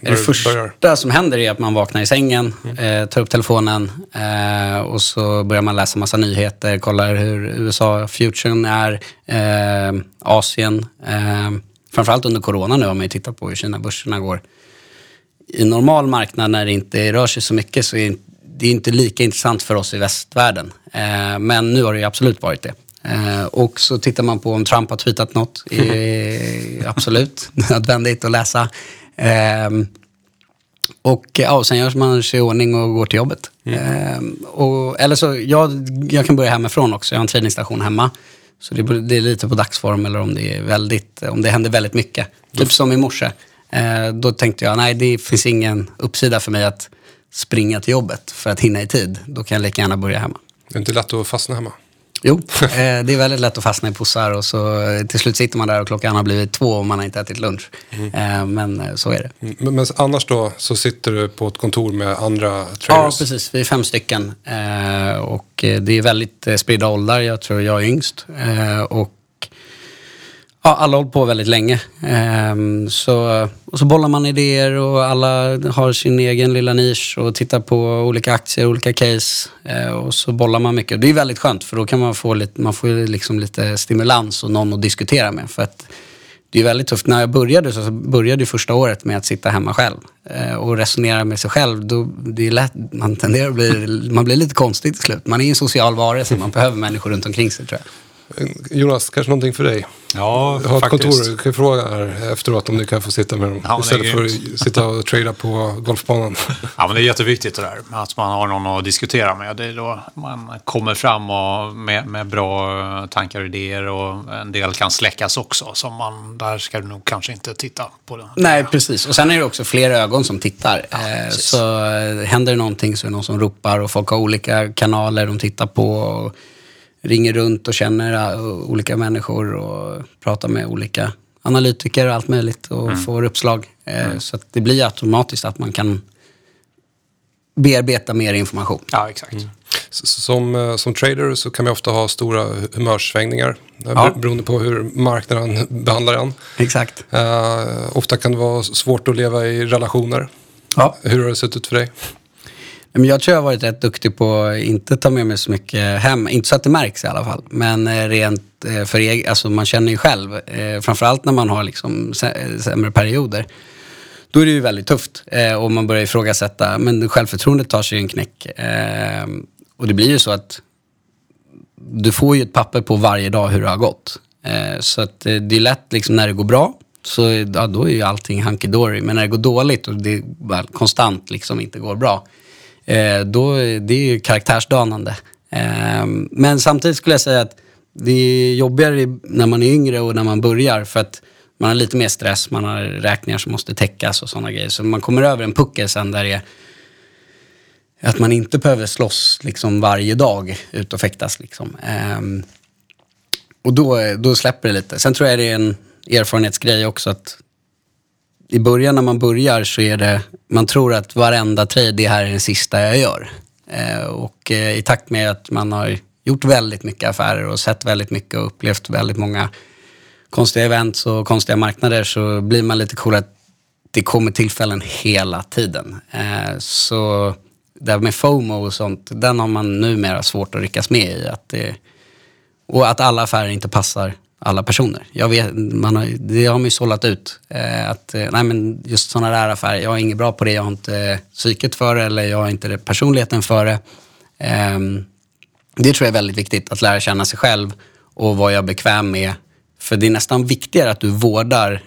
när det första börjar? som händer är att man vaknar i sängen, mm. eh, tar upp telefonen eh, och så börjar man läsa massa nyheter, kollar hur USA-futuren är, eh, Asien. Eh, framförallt under corona nu har man ju tittat på hur Kina-börserna går i normal marknad när det inte rör sig så mycket så är det inte lika intressant för oss i västvärlden. Eh, men nu har det absolut varit det. Eh, och så tittar man på om Trump har tweetat något. Är *laughs* absolut nödvändigt att läsa. Eh, och ja, sen gör man sig i ordning och går till jobbet. Mm. och, eller så, jag, jag kan börja hemifrån också. Jag har en tradingstation hemma. Så det, det, är lite på dagsform eller om det, är väldigt, om det händer väldigt mycket. Typ som i morse. Eh, då tänkte jag, nej det finns ingen uppsida för mig att springa till jobbet för att hinna i tid. Då kan jag lika gärna börja hemma. Det är inte lätt att fastna hemma? Jo, *laughs* eh, det är väldigt lätt att fastna i pussar och så eh, till slut sitter man där och klockan har blivit två och man har inte ätit lunch. Mm. Men så är det. Mm, men, men, annars då så sitter du på ett kontor med andra traders? Ja, precis. Vi är fem stycken och det är väldigt spridda åldrar. Jag tror jag är yngst och Ja, alla har hållit på väldigt länge. Ehm, så, och så bollar man idéer och alla har sin egen lilla nisch och tittar på olika aktier, olika case. Ehm, och så bollar man mycket. Det är väldigt skönt för då kan man få lite, man får liksom lite stimulans och någon att diskutera med. För att det är väldigt tufft. När jag började så började jag första året med att sitta hemma själv ehm, och resonera med sig själv. Då, det är lätt, man tenderar att bli, man blir lite konstig till slut. Man är en social varelse, man behöver människor runt omkring sig tror jag. Jonas, kanske någonting för dig? Ja, Jag har ett kontor, du kan fråga här efteråt om du kan få sitta med dem. Ja, istället för att sitta och trada på golfbanan. Ja, men det är jätteviktigt det där. Att man har någon att diskutera med. Det är då man kommer fram och med, med bra tankar och idéer och en del kan släckas också. Så man, där ska du nog kanske inte titta på det. Nej, precis. Och sen är det också fler ögon som tittar. Ja, eh, så händer det någonting så är det någon som ropar och folk har olika kanaler de tittar på. Och ringer runt och känner äh, olika människor och pratar med olika analytiker och allt möjligt och mm. får uppslag. Eh, mm. Så det blir automatiskt att man kan bearbeta mer information. Ja, exakt. Mm. Som, eh, som trader så kan man ofta ha stora humörsvängningar eh, ja. beroende på hur marknaden *laughs* behandlar en. Exakt. Uh, ofta kan det vara svårt att leva i relationer. Ja. Hur har det sett ut för dig? Jag tror jag har varit rätt duktig på att inte ta med mig så mycket hem. Inte så att det märks i alla fall. Men eh, rent eh, för egen, alltså man känner ju själv. Eh, framförallt när man har liksom sämre perioder. Då är det ju väldigt tufft. Och man börjar ifrågasätta. Men självförtroendet tar sig en knäck. Och det blir ju så att du får ju ett papper på varje dag hur det har gått. Så att det är lätt liksom när det går bra, så ja, då är ju allting hunky dory. Men när det går dåligt och det väl, konstant liksom inte går bra, Eh, då det är ju karaktärsdanande. Eh, men samtidigt skulle jag säga att det är jobbigare när man är yngre och när man börjar för att man har lite mer stress, man har räkningar som måste täckas och sådana grejer. Så man kommer över en puckel sen där det är att man inte behöver slåss liksom varje dag ut och fäktas. Liksom. Um, och då, då släpper det lite. Sen tror jag det är en erfarenhetsgrej också att i början när man börjar så är det, man tror att varenda trade, det här är den sista jag gör. Eh, och eh, i takt med att man har gjort väldigt mycket affärer och sett väldigt mycket och upplevt väldigt många konstiga events och konstiga marknader så blir man lite cool att det kommer tillfällen hela tiden. Eh, så det här med FOMO och sånt, den har man numera svårt att ryckas med i. Att det, och att alla affärer inte passar alla personer. Jag vet, man har, det har man ju sållat ut. Eh, att, eh, nej men just sådana där affärer, jag är inget bra på det, jag har inte psyket för det eller jag har inte personligheten för det. Eh, det tror jag är väldigt viktigt, att lära känna sig själv och vad jag är bekväm med. För det är nästan viktigare att du vårdar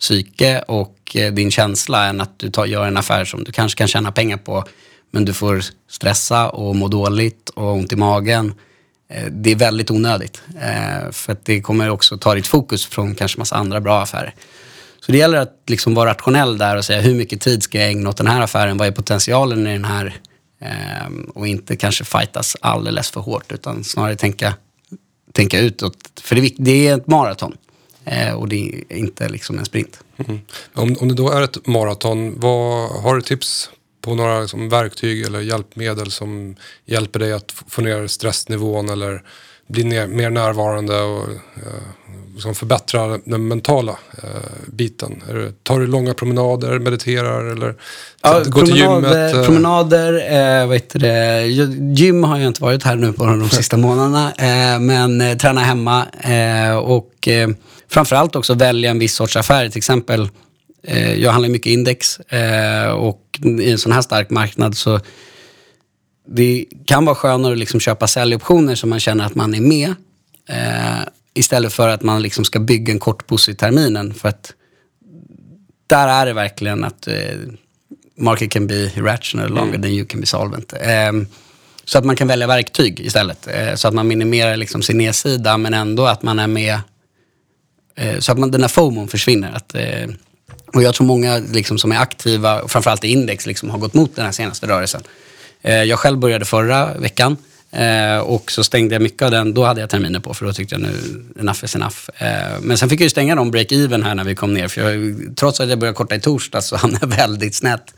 psyke och eh, din känsla än att du tar, gör en affär som du kanske kan tjäna pengar på men du får stressa och må dåligt och ont i magen. Eh, det är väldigt onödigt. Eh, för att det kommer också ta ditt fokus från kanske massa andra bra affärer. Så det gäller att liksom vara rationell där och säga hur mycket tid ska jag ägna åt den här affären? Vad är potentialen i den här? Ehm, och inte kanske fightas alldeles för hårt utan snarare tänka, tänka utåt. För det, det är ett maraton eh, och det är inte liksom en sprint. Mm. Om, om det då är ett maraton, vad har du tips på några liksom, verktyg eller hjälpmedel som hjälper dig att få ner stressnivån eller bli ner, mer närvarande och eh, liksom förbättra den mentala eh, biten? Är tar du långa promenader, mediterar eller ja, går till gymmet? Eh? Promenader, eh, vad heter det? gym har jag inte varit här nu på de *laughs* sista månaderna, eh, men eh, träna hemma eh, och eh, framförallt också välja en viss sorts affär, till exempel jag handlar mycket index eh, och i en sån här stark marknad så det kan vara skönare att liksom köpa säljoptioner så man känner att man är med. Eh, istället för att man liksom ska bygga en kort puss i terminen. För att där är det verkligen att market can be irrational longer mm. than you can be solvent. så att man kan välja verktyg istället. så att man minimerar liksom sin nedsida men ändå att man är med. så att man, den här FOMOn försvinner. Att, och jag tror många liksom, som är aktiva, framförallt i index, liksom, har gått mot den här senaste rörelsen. Eh, jag själv började förra veckan eh, och så stängde jag mycket av den. Då hade jag terminer på för då tyckte jag nu enough is enough. Eh, men sen fick jag ju stänga dem break-even här när vi kom ner. För jag, trots att jag började korta i torsdag så *laughs* hamnade jag väldigt snett.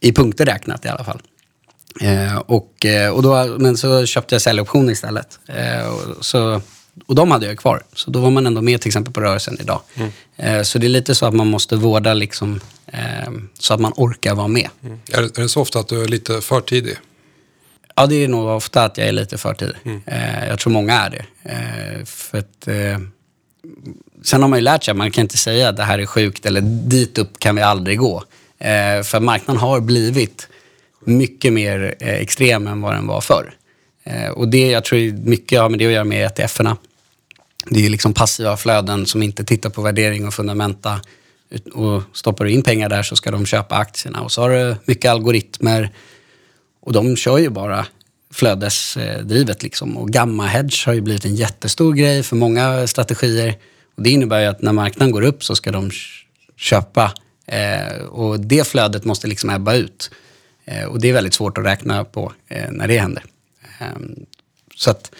I punkter räknat i alla fall. Och, och då, men så köpte jag säljoption istället. Så och de hade jag kvar. Så då var man ändå med till exempel på rörelsen idag. Mm. Eh, så det är lite så att man måste vårda liksom, eh, så att man orkar vara med. Mm. Är, det, är det så ofta att du är lite för tidig? Ja, det är nog ofta att jag är lite för tidig. Mm. Eh, jag tror många är det. Eh, för att, eh, sen har man ju lärt sig att man kan inte säga att det här är sjukt eller dit upp kan vi aldrig gå. Eh, för marknaden har blivit mycket mer extrem än vad den var förr. Eh, och det jag tror mycket har med det att göra med ETF-erna. Det är liksom passiva flöden som inte tittar på värdering och fundamenta. Och stoppar du in pengar där så ska de köpa aktierna. Och så har du mycket algoritmer och de kör ju bara flödesdrivet. Liksom. Och gamma-hedge har ju blivit en jättestor grej för många strategier. Och det innebär ju att när marknaden går upp så ska de köpa. Eh, och det flödet måste liksom ebba ut. Eh, och det är väldigt svårt att räkna på eh, när det händer. Ehm, så att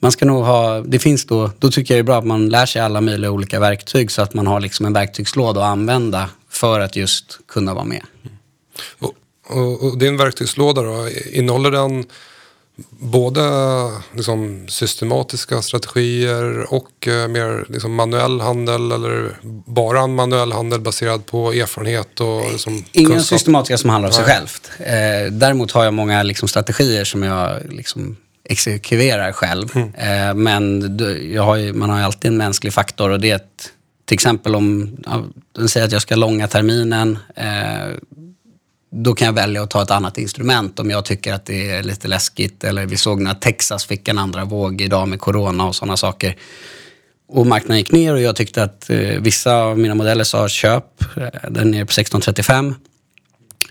man ska nog ha, det finns då, då tycker jag det är bra att man lär sig alla möjliga olika verktyg så att man har liksom en verktygslåda att använda för att just kunna vara med. Mm. Och, och, och din verktygslåda då, innehåller den både liksom, systematiska strategier och eh, mer liksom, manuell handel eller bara en manuell handel baserad på erfarenhet och liksom, Inga kunskap. systematiska som handlar om sig självt. Eh, däremot har jag många liksom, strategier som jag liksom, exekverar själv. Mm. Eh, men har ju, man har ju alltid en mänsklig faktor och det är ett, till exempel om, den säger att jag ska långa terminen. Då kan jag välja att ta ett annat instrument om jag tycker att det är lite läskigt. Eller vi såg när Texas fick en andra våg idag med corona och sådana saker. Och marknaden gick ner och jag tyckte att eh, vissa av mina modeller sa köp, eh, den är på 1635.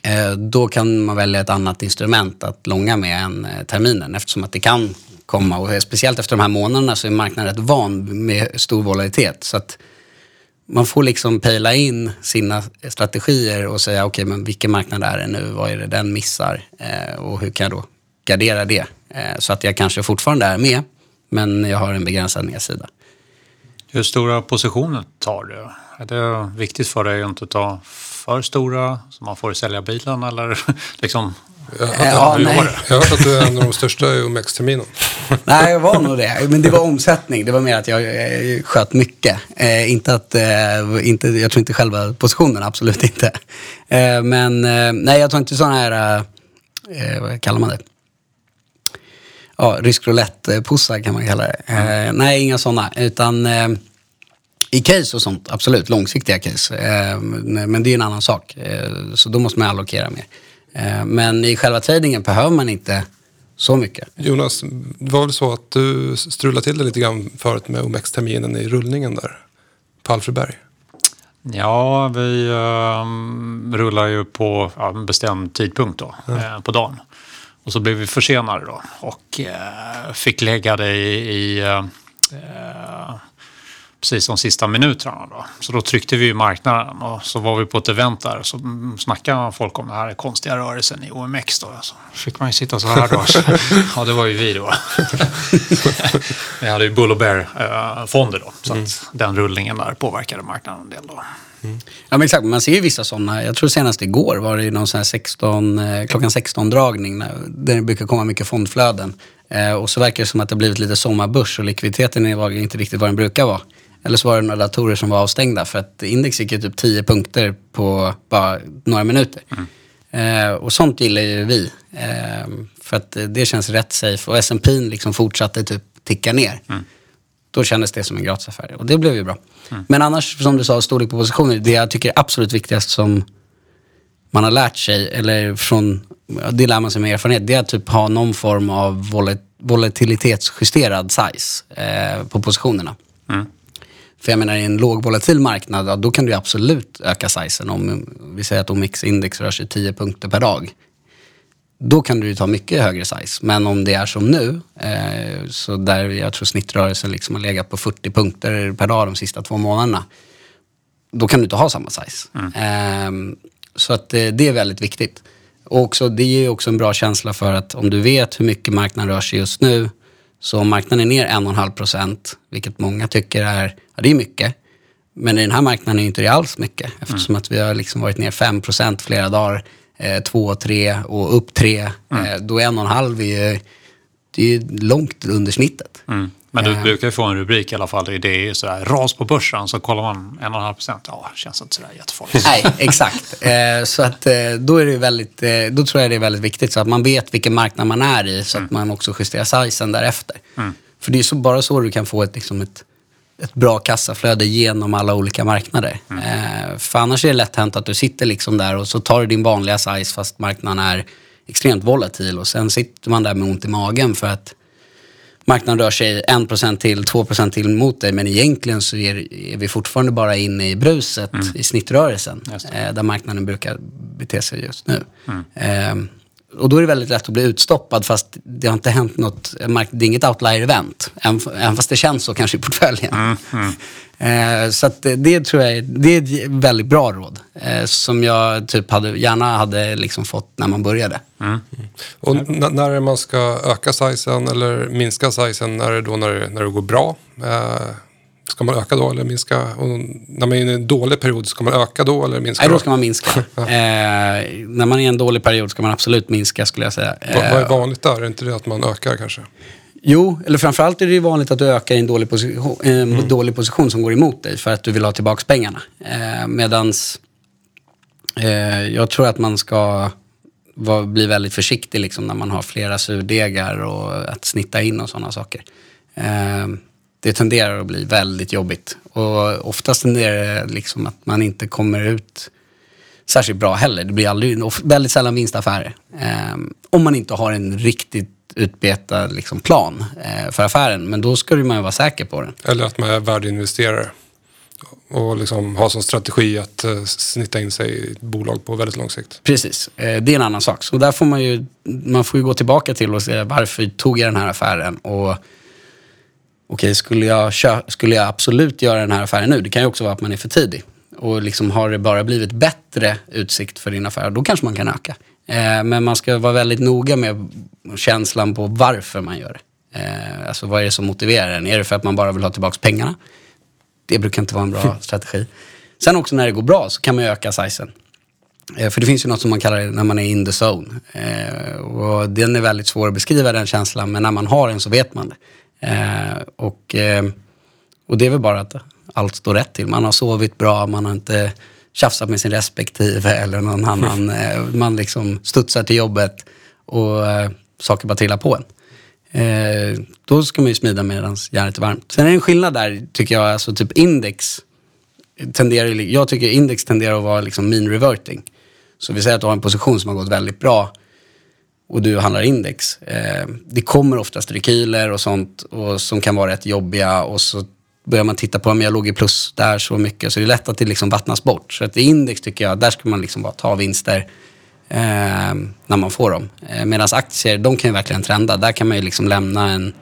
Eh, då kan man välja ett annat instrument att långa med än eh, terminen eftersom att det kan komma och speciellt efter de här månaderna så är marknaden rätt van med stor volatilitet. Så att man får liksom pejla in sina strategier och säga okej, okay, men vilken marknad är det nu? Vad är det den missar? Eh, och hur kan jag då gardera det? Eh, så att jag kanske fortfarande är med, men jag har en begränsad nedsida. Hur stora positioner tar du? Är det viktigt för dig att inte ta för stora så man får sälja bilen eller *laughs* liksom jag, ja, jag, jag har hört att du är en av de största i OMX-terminen. nej, jag var nog det. Men det var omsättning. Det var mer att jag, jag sköt mycket. Eh, inte att, eh, inte, jag tror inte själva positionen, absolut inte. Eh, men eh, nej, jag tar inte sådana här, eh, vad kallar man det? Ja, rysk roulette-pussar kan man kalla det. Mm. nej, inga sådana. Utan i case och sånt, absolut. Långsiktiga case. men det är en annan sak. så då måste man allokera mer. Eh, men i själva tradingen behöver man inte så mycket. Jonas, det var väl så att du strulade till det lite grann förut med OMX-terminen i rullningen där på Alfredberg? Ja, vi um, rullar ju på ja, en bestämd tidpunkt då, ja. eh, på dagen. Och så blev vi försenade då och eh, fick lägga det i, i eh, precis de sista minuterna. Då. Så då tryckte vi i marknaden och så var vi på ett event där så snackade folk om den här konstiga rörelsen i OMX. Då. Så fick man ju sitta så här då. *laughs* ja, det var ju vi då. *laughs* vi hade ju Bull och Bear-fonder då. Så att den rullningen där påverkade marknaden en del då. Mm. Ja men exakt, man ser ju vissa sådana. Jag tror senast igår var det någon sån här 16, eh, klockan 16-dragning där det brukar komma mycket fondflöden. Eh, och så verkar det som att det har blivit lite sommarbörs och likviditeten är inte riktigt vad den brukar vara. Eller så var det några datorer som var avstängda för att index gick ju typ 10 punkter på bara några minuter. Mm. Eh, och sånt gillar ju vi. Eh, för att det känns rätt safe. Och S&P liksom fortsatte typ ticka ner. Mm. Då kändes det som en gratisaffär. Och det blev ju bra. Mm. Men annars, som du sa, storlek på positioner. Det jag tycker är absolut viktigast som man har lärt sig, eller från, det lär man sig med erfarenhet, det är att typ ha någon form av volatilitetsjusterad size eh, på positionerna. Mm. För jag menar i en lågvolatil marknad, då kan du absolut öka sizen. Om vi säger att OMX-index rör sig 10 punkter per dag. Då kan du ta mycket högre size. Men om det är som nu, eh, så där jag tror snittrörelsen liksom har legat på 40 punkter per dag de sista två månaderna. Då kan du inte ha samma size. Mm. Eh, så att eh, det är väldigt viktigt. Och också, det ger också en bra känsla för att om du vet hur mycket marknaden rör sig just nu så om marknaden är ner 1,5 procent, vilket många tycker är, ja, det är mycket. Men i den här marknaden är inte det alls mycket eftersom mm. att vi har liksom varit ner 5 procent flera dagar, eh, 2, 3 och upp 3. Mm. Eh, då är 1,5 är, det är långt under snittet. Mm. Men du eh. brukar ju få en rubrik i alla fall. Det är sådär ras på börsen så kollar man 1,5 procent. Ja, det känns inte sådär jättefarligt. *laughs* Nej, exakt. Eh, så att eh, då är det väldigt, då tror jag det är väldigt viktigt så att man vet vilken marknad man är i så att mm. man också justerar sizen därefter. Mm. För det är så, bara så du kan få ett, liksom ett, ett bra kassaflöde genom alla olika marknader. Mm. För annars är det lätt hänt att du sitter liksom där och så tar du din vanliga size fast marknaden är extremt volatil och sen sitter man där med ont i magen för att marknaden rör sig 1% till, 2% till mot dig men egentligen så är, är, vi fortfarande bara inne i bruset mm. i snittrörelsen eh, där marknaden brukar bete sig just nu. Mm. Eh, och då är det väldigt lätt att bli utstoppad fast det har inte hänt något, det är inget outlier-event. Även fast det känns så kanske i portföljen. Mm, mm. Eh, så att det tror jag det är ett väldigt bra råd. Eh, som jag typ hade, gärna hade liksom fått när man började. Mm. Och när man ska öka sizen eller minska sizen, är det då när det, när det går bra? Eh, Ska man öka då eller minska? Och när man är i en dålig period, ska man öka då eller minska? Nej, då ska man minska. *laughs* eh, när man är i en dålig period ska man absolut minska skulle jag säga. Eh, vad, vad är eh, vanligt där? Är inte det att man ökar kanske? Jo, eller framförallt är det vanligt att du ökar i en dålig position, en mm. dålig position som går emot dig för att du vill ha tillbaka pengarna. Eh, medans eh, jag tror att man ska var, bli väldigt försiktig liksom, när man har flera surdegar och att snitta in och sådana saker. Eh, det tenderar att bli väldigt jobbigt. Och oftast tenderar det liksom att man inte kommer ut särskilt bra heller. Det blir aldrig, väldigt sällan vinstaffärer. Eh, om man inte har en riktigt utbetad liksom, plan eh, för affären. Men då ska man ju vara säker på den. Eller att man är värdeinvesterare och liksom ha som strategi att uh, snitta in sig i ett bolag på väldigt lång sikt. Precis, eh, det är en annan sak. Så där får man ju, man får ju gå tillbaka till och se varför tog jag den här affären och okej, okay, skulle, jag skulle jag absolut göra den här affären nu? Det kan ju också vara att man är för tidig. Och liksom har det bara blivit bättre utsikt för din affär, då kanske man kan öka. Eh, men man ska vara väldigt noga med känslan på varför man gör det. Eh, alltså vad är det som motiverar en? Är det för att man bara vill ha tillbaka pengarna? Det brukar inte vara en bra strategi. Sen också när det går bra så kan man öka sizen. Eh, för det finns ju något som man kallar det när man är in the zone. Och den är väldigt svår att beskriva den känslan, men när man har den så vet man det. Och, och det är väl bara att allt står rätt till. Man har sovit bra, man har inte tjafsat med sin respektive eller någon *laughs* annan. Man liksom studsar till jobbet och saker bara trillar på en. Eh, då ska man ju smida medan järnet är varmt. Sen är det en skillnad där, tycker jag, alltså typ index. Tenderar, jag tycker index tenderar att vara liksom mean reverting. Så vi säger att du har en position som har gått väldigt bra och du handlar index. Eh, det kommer oftast rekyler och sånt och som kan vara rätt jobbiga och så börjar man titta på om jag låg i plus där så mycket så det är lätt att det liksom vattnas bort. Så att i index tycker jag, där ska man liksom bara ta vinster eh, när man får dem. Eh, Medan aktier, de kan ju verkligen trenda. Där kan man ju liksom lämna en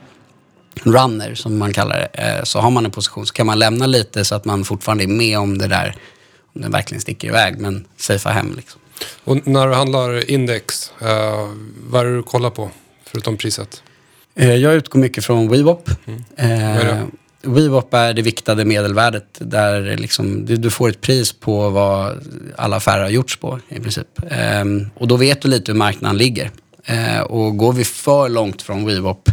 runner som man kallar det. Eh, så har man en position så kan man lämna lite så att man fortfarande är med om det där, om det verkligen sticker iväg, men safea hem liksom. Och när du handlar index, eh, vad är det du kollar på förutom priset? Eh, jag utgår mycket från WeWop. Mm. Eh, WeWop är det viktade medelvärdet där liksom, du, får ett pris på vad alla affärer har gjorts på i princip. Ehm, och då vet du lite hur marknaden ligger. Ehm, och går vi för långt från WeWop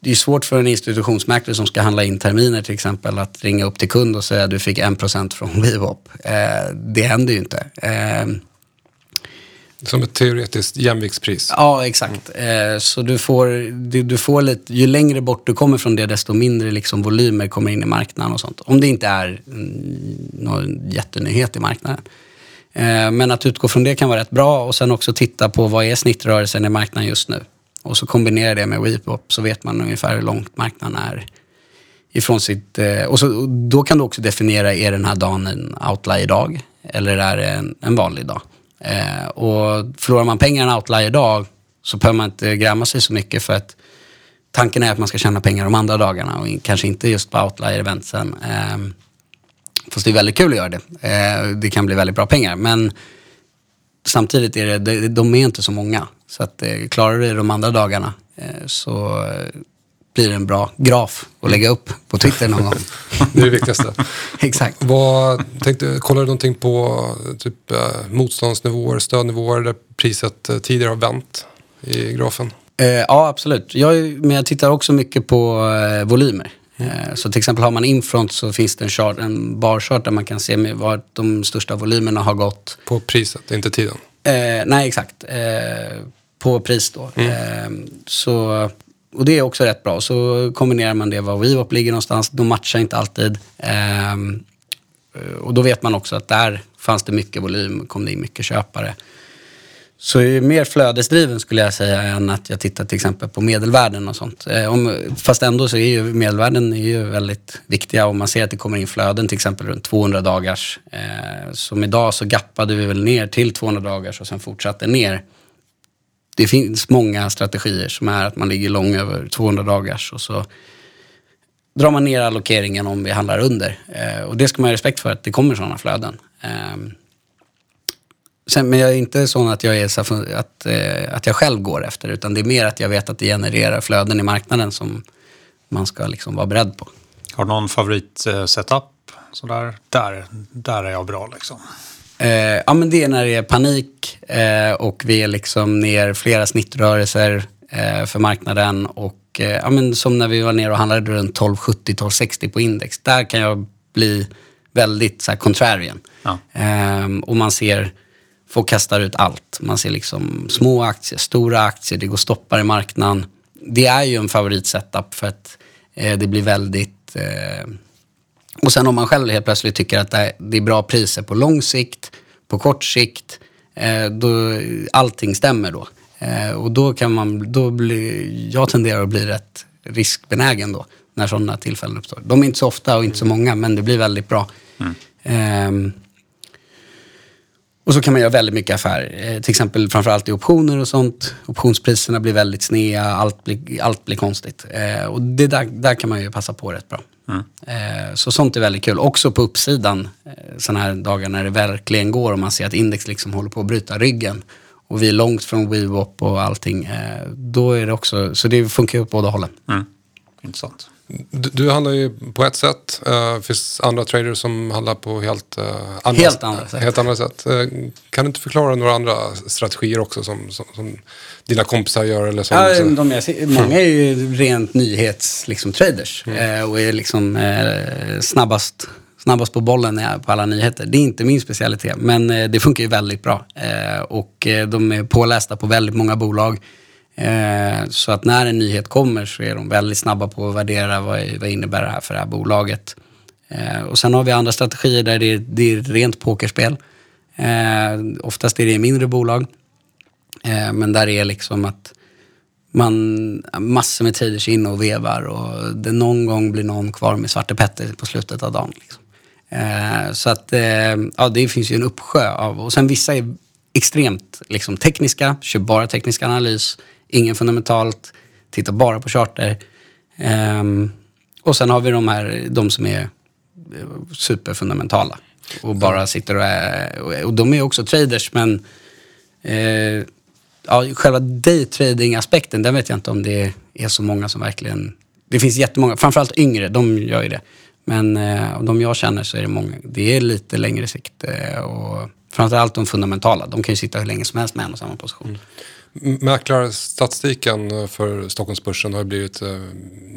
det är svårt för en institutionsmäklare som ska handla in terminer till exempel att ringa upp till kund och säga att du fick 1% från WeWop. Ehm, det händer ju inte. Ehm, som ett teoretiskt jämviktspris? Ja, exakt. Eh, så du får, du, du, får lite, ju längre bort du kommer från det, desto mindre liksom volymer kommer in i marknaden och sånt. Om det inte är mm, någon jättenyhet i marknaden. Eh, men att utgå från det kan vara rätt bra och sen också titta på vad är snittrörelsen i marknaden just nu. Och så kombinera det med WePop så vet man ungefär hur långt marknaden är ifrån sitt... Eh, och så, då kan du också definiera, är den här dagen en outlier-dag eller är det en, en vanlig dag? Eh, och förlorar man pengar en outlier-dag så behöver man inte gräma sig så mycket för att tanken är att man ska tjäna pengar de andra dagarna och kanske inte just på outlier-eventsen. Eh, fast det är väldigt kul att göra det. Eh, det kan bli väldigt bra pengar. Men samtidigt är det, de är inte så många. Så att eh, klarar du det de andra dagarna eh, så eh, blir en bra graf att lägga upp på Twitter någon gång. *laughs* det är det viktigaste. *laughs* Exakt. Vad, tänkte, kollar du någonting på typ, eh, motståndsnivåer, stödnivåer där priset eh, tidigare har vänt i grafen? Eh, ja, absolut. Jag, men jag tittar också mycket på eh, volymer. Eh, så till exempel har man infront så finns det en, chart, en barchart där man kan se var de största volymerna har gått. På priset, inte tiden? Nej, exakt. på pris då. Mm. så och det är också rätt bra. Så kombinerar man det var WeWop ligger någonstans. De matchar inte alltid. Ehm, och då vet man också att där fanns det mycket volym, kom det in mycket köpare. Så jag är mer flödesdriven skulle jag säga än att jag tittar till exempel på medelvärden och sånt. Eh, om, fast ändå så är ju medelvärden är ju väldigt viktiga och man ser att det kommer in flöden till exempel runt 200 dagars. Eh, som idag så gappade vi väl ner till 200 dagars och sen fortsatte ner det finns många strategier som är att man ligger lång över 200 dagars och så drar man ner allokeringen om vi handlar under. Eh, och det ska man ha respekt för att det kommer sådana flöden. Eh, sen, men jag är inte sån att jag, är så att, eh, att jag själv går efter utan det är mer att jag vet att det genererar flöden i marknaden som man ska liksom vara beredd på. Har du någon favoritsetup? Eh, Sådär, där, där är jag bra liksom. Eh, ja, men det är när det är panik eh, och vi är liksom ner flera snittrörelser eh, för marknaden. Och, eh, ja, men som när vi var nere och handlade runt 1270-1260 på index. Där kan jag bli väldigt så här, contrarian. Ja. Ehm, och man ser, folk kastar ut allt. Man ser liksom små aktier, stora aktier, det går stoppar i marknaden. Det är ju en favoritsetup för att eh, det blir väldigt eh, och sen om man själv helt plötsligt tycker att det är bra priser på lång sikt, på kort sikt, eh, då, allting stämmer då. Eh, och då kan man, då blir, jag tenderar att bli rätt riskbenägen då, när sådana tillfällen uppstår. De är inte så ofta och inte så många, men det blir väldigt bra. Mm. Och så kan man göra väldigt mycket affär. Eh, till exempel framförallt i optioner och sånt. Optionspriserna blir väldigt snea, allt blir, allt blir konstigt. Och det där, där kan man ju passa på rätt bra. Mm. Så sånt är väldigt kul. Också på uppsidan, eh, sådana här dagar när det verkligen går och man ser att index liksom håller på att bryta ryggen. Och vi är långt från WeWop och allting. Eh, då är det också, så det funkar ju åt båda hållen. Mm. Intressant. Du, du handlar ju på ett sätt. Det uh, finns andra traders som handlar på helt, uh, andra, helt andra sätt. Helt andra sätt. Uh, kan du inte förklara några andra strategier också som, som, som dina kompisar gör? Eller som, ja, de är, många är ju rent nyhets liksom, traders mm. och är liksom snabbast, snabbast på bollen på alla nyheter. Det är inte min specialitet, men det funkar ju väldigt bra. och de är pålästa på väldigt många bolag. Eh, så att när en nyhet kommer så är de väldigt snabba på att värdera vad, vad innebär det här för det här bolaget. Eh, och sen har vi andra strategier där det är, det är rent pokerspel. Eh, oftast är det i mindre bolag. Eh, men där är liksom att man massor med traders in och vevar och det någon gång blir någon kvar med Svarte Petter på slutet av dagen. Liksom. Eh, så att eh, ja, det finns ju en uppsjö av, och sen vissa är extremt liksom, tekniska, kör bara teknisk analys ingen fundamentalt, tittar bara på charter. Um, och sen har vi de här, de som är eh, superfundamentala och bara sitter och är, och de är också traders men eh, ja, själva daytrading-aspekten, den vet jag inte om det är så många som verkligen, det finns jättemånga, framförallt yngre, de gör ju det. Men eh, de jag känner så är det många, det är lite längre sikt eh, och framförallt de fundamentala, de kan ju sitta hur länge som helst med en och samma position. Mm. Mäklarstatistiken för Stockholmsbörsen har blivit eh,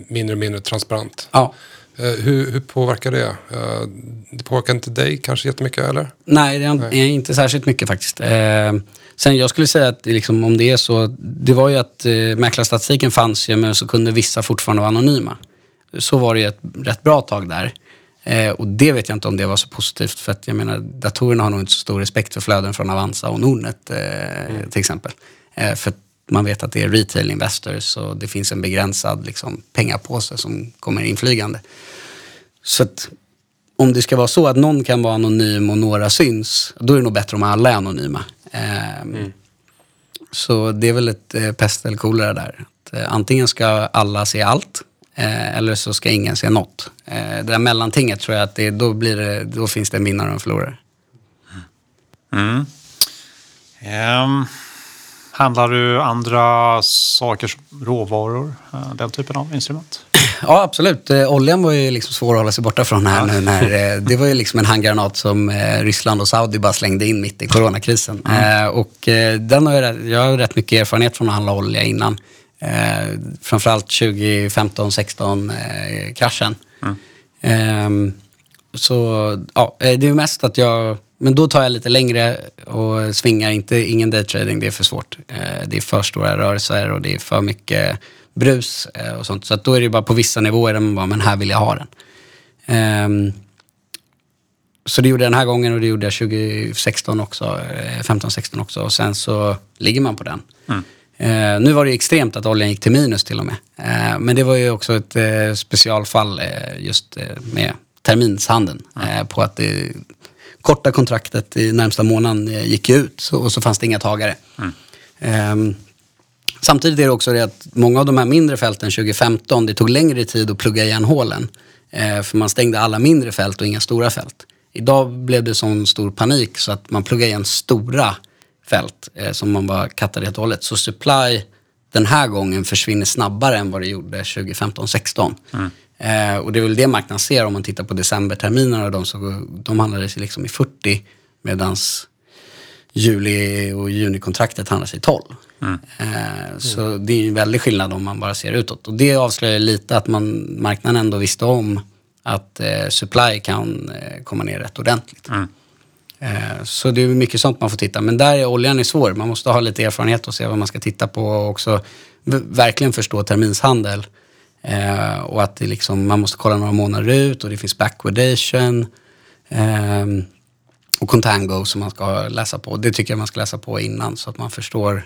mindre och mindre transparent. Ja. Eh, hur, hur, påverkar det? Eh, det påverkar inte dig kanske jättemycket eller? Nej, det är Nej. inte särskilt mycket faktiskt. Sen jag skulle säga att liksom, om det är så, det var ju att mäklarstatistiken fanns ju men så kunde vissa fortfarande vara anonyma. Så var det ju ett rätt bra tag där. och det vet jag inte om det var så positivt för att jag menar datorerna har nog inte så stor respekt för flöden från Avanza och Nordnet mm. till exempel. Eh, för man vet att det är retail investors och det finns en begränsad liksom, pengapåse som kommer inflygande. Så att om det ska vara så att någon kan vara anonym och några syns, då är det nog bättre om alla är anonyma. Eh, mm. Så det är väl ett eh, pest eller kolera där. Att, eh, antingen ska alla se allt eh, eller så ska ingen se något. Det där mellantinget tror jag att det, då, blir det, då finns det en vinnare och en förlorare. Mm. Um. Handlar du andra saker som råvaror, eh, den typen av instrument? Ja, absolut. Eh, oljan var ju liksom svår att hålla sig borta från här nu. När, eh, det var ju liksom en handgranat som Ryssland och Saudi bara slängde in mitt i coronakrisen. Mm. Och den har jag, jag har rätt mycket erfarenhet från att handla olja innan. Framförallt 2015-16 kraschen. Mm. Ehm, så ja, det är mest att jag men då tar jag lite längre och svingar inte, ingen daytrading, det är för svårt. Eh, det är för stora rörelser och det är för mycket brus eh, och sånt. Så då är det bara på vissa nivåer där man bara, men här vill jag ha den. Ehm, så det gjorde jag den här gången och det gjorde jag 2016 också, 15-16 eh, också och sen så ligger man på den. Mm. Uh, nu var det extremt att oljan gick till minus till och med. Uh, men det var ju också ett uh, specialfall just med terminshandeln på att det korta kontraktet i närmsta månaden eh, gick ut så, och så fanns det inga tagare. Mm. Um, samtidigt är det också det att många av de här mindre fälten 2015, det tog längre tid att plugga igen hålen. Uh, för man stängde alla mindre fält och inga stora fält. Idag blev det sån stor panik så att man pluggade igen stora fält eh, som man bara kattade helt och hållet. Så supply den här gången försvinner snabbare än vad det gjorde 2015-16. Mm. Eh, och det är väl det marknaden ser om man tittar på decemberterminerna. De, så, de handlades liksom i 40 medan juli och junikontraktet handlas i 12. Mm. Eh, så det är en väldig skillnad om man bara ser utåt. Och det avslöjar lite att man, marknaden ändå visste om att eh, supply kan eh, komma ner rätt ordentligt. Mm. Eh, så det är mycket sånt man får titta. Men där är oljan är svår. Man måste ha lite erfarenhet och se vad man ska titta på och också verkligen förstå terminshandel. Eh, och att det liksom, man måste kolla några månader ut och det finns backwardation. Eh, och Contango som man ska läsa på. Det tycker jag man ska läsa på innan så att man förstår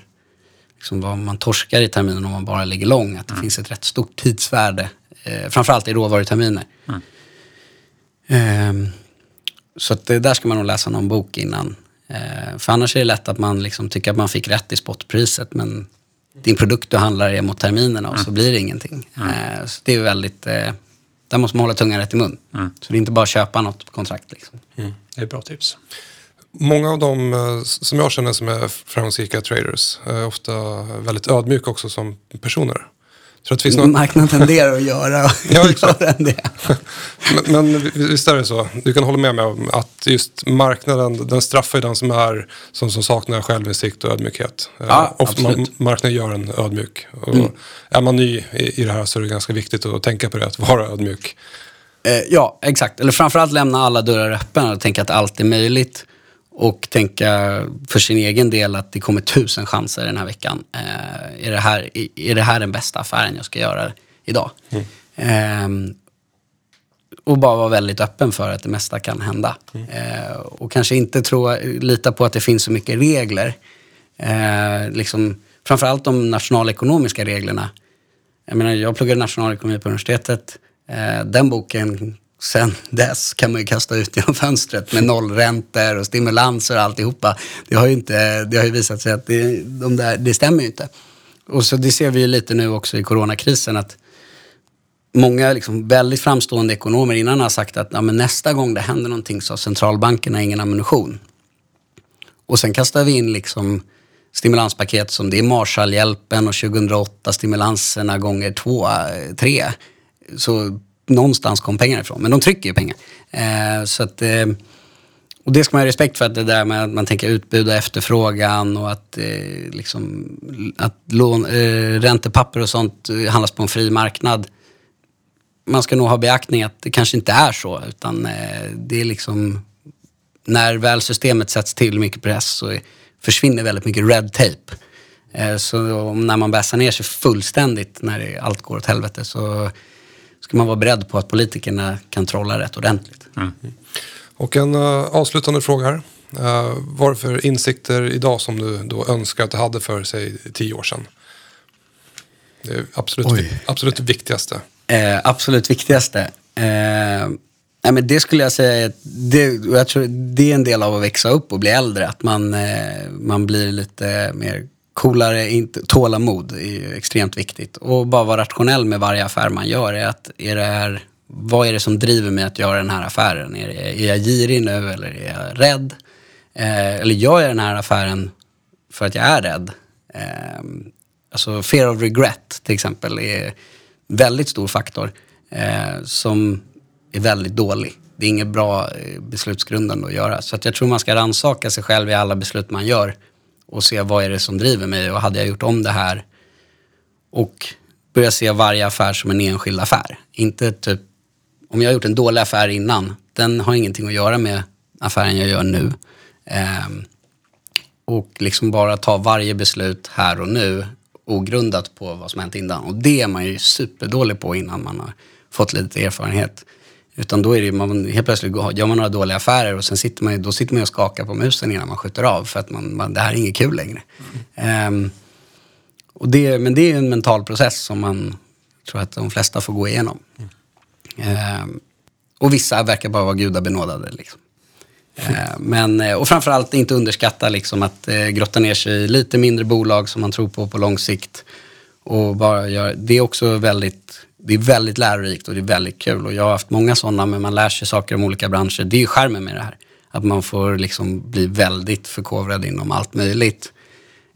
liksom vad man torskar i terminen om man bara ligger lång. Att det finns ett rätt stort tidsvärde. Eh, framförallt i råvaruterminer. Eh, så att det, där ska man nog läsa någon bok innan. Eh, för annars är det lätt att man liksom tycker att man fick rätt i spotpriset men din produkt du handlar är mot terminerna och så blir det ingenting. Eh, så det är väldigt, eh, där måste man hålla tungan rätt i mun. Så det är inte bara att köpa något på kontrakt. Liksom. Det är ett bra tips. Många av dem eh, som jag känner som är framgångsrika traders är ofta väldigt ödmjuka också som personer. Tror att det någon... Marknaden tenderar att göra, *laughs* Ja, göra det. Men, men visst är det så? Du kan hålla med mig om att just marknaden, den straffar ju den som är som, som saknar självinsikt och ödmjukhet. Eh, Ja, Ofta man, marknaden gör en ödmjuk. Mm. Är man ny i, i det här så är det ganska viktigt att tänka på det, att vara ödmjuk. Eh, ja, exakt. Eller framförallt lämna alla dörrar öppna och tänka att allt är möjligt. Och tänka för sin egen del att det kommer tusen chanser den här veckan. Eh, är, det här, är det här den bästa affären jag ska göra idag? Ehm, och bara vara väldigt öppen för att det mesta kan hända. Eh, och kanske inte tro, lita på att det finns så mycket regler. Eh, liksom, framförallt de nationalekonomiska reglerna. Jag menar, jag pluggade nationalekonomi på universitetet. Eh, den boken, sen dess kan man ju kasta ut genom fönstret med nollräntor och stimulanser och alltihopa. Det har ju, inte, det har ju visat sig att det, de där, det stämmer ju inte. Och så det ser vi ju lite nu också i coronakrisen att många liksom väldigt framstående ekonomer innan har sagt att ja, men nästa gång det händer någonting så har centralbankerna ingen ammunition. Och sen kastar vi in liksom stimulanspaket som det är Marshallhjälpen och 2008 stimulanserna gånger två, tre. Så någonstans kom pengarna ifrån. Men de trycker ju pengar. Eh, så att, eh, och det ska man ha respekt för, att det där med att man tänker utbud och efterfrågan och att, eh, liksom, att lån, eh, räntepapper och sånt handlas på en fri marknad. Man ska nog ha beaktning att det kanske inte är så, utan eh, det är liksom när väl systemet sätts till mycket press så försvinner väldigt mycket red tape. Eh, Så när man bäsar ner sig fullständigt när det, allt går åt helvete så ska man vara beredd på att politikerna kan trolla rätt ordentligt. Och en uh, avslutande fråga här. Uh, vad är det för insikter idag som du då önskar att du hade för, säg, tio år sedan? Det är absolut, Oj. absolut viktigaste. Eh, absolut viktigaste. Eh, nej, men det skulle jag säga, att det, jag tror det är en del av att växa upp och bli äldre. Att man, eh, man blir lite mer coolare, inte, tålamod är ju extremt viktigt. Och bara vara rationell med varje affär man gör. Är att, är det här, vad är det som driver mig att göra den här affären? Är, det, är jag girig nu eller är jag rädd? Eh, eller gör jag den här affären för att jag är rädd? Eh, alltså fear of regret till exempel är en väldigt stor faktor eh, som är väldigt dålig. Det är inget bra eh, beslutsgrundande att göra. Så att jag tror man ska rannsaka sig själv i alla beslut man gör och se vad är det som driver mig och hade jag gjort om det här och börja se varje affär som en enskild affär. Inte typ, om jag har gjort en dålig affär innan, den har ingenting att göra med affären jag gör nu. Ehm, och liksom bara ta varje beslut här och nu ogrundat på vad som hänt innan. Och det är man ju superdålig på innan man har fått lite erfarenhet. Utan då är det man, helt plötsligt gör man några dåliga affärer och sen sitter man, då sitter man och skakar på musen innan man skjuter av för att man, man, det här är inget kul längre. Ehm, och det, men det är en mental process som man tror att de flesta får gå igenom. Ehm, och vissa verkar bara vara gudabenådade. Liksom. Ehm, eh, Men, och framförallt inte underskatta liksom att eh, grotta ner sig i lite mindre bolag som man tror på på lång sikt. Och bara gör, det är också väldigt, det är väldigt lärorikt och det är väldigt kul. Och jag har haft många sådana, men man lär sig saker om olika branscher. Det är ju skärmen med det här. Att man får liksom bli väldigt förkovrad inom allt möjligt.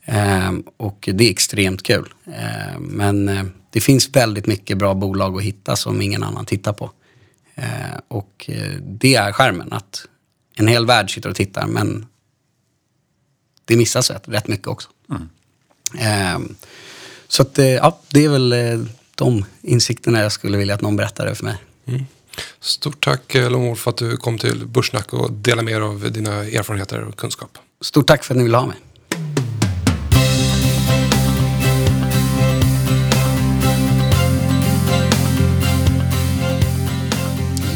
Eh, och det är extremt kul. Eh, men eh, det finns väldigt mycket bra bolag att hitta som ingen annan tittar på. Eh, och eh, det är skärmen. Att en hel värld sitter och tittar men det missas rätt, rätt mycket också. Eh, så att, eh, ja, det är väl de insikterna jag skulle vilja att någon berättade för mig. Stort tack Lomor för att du kom till Börssnack och delade med er av dina erfarenheter och kunskap. Stort tack för att ni ville ha mig.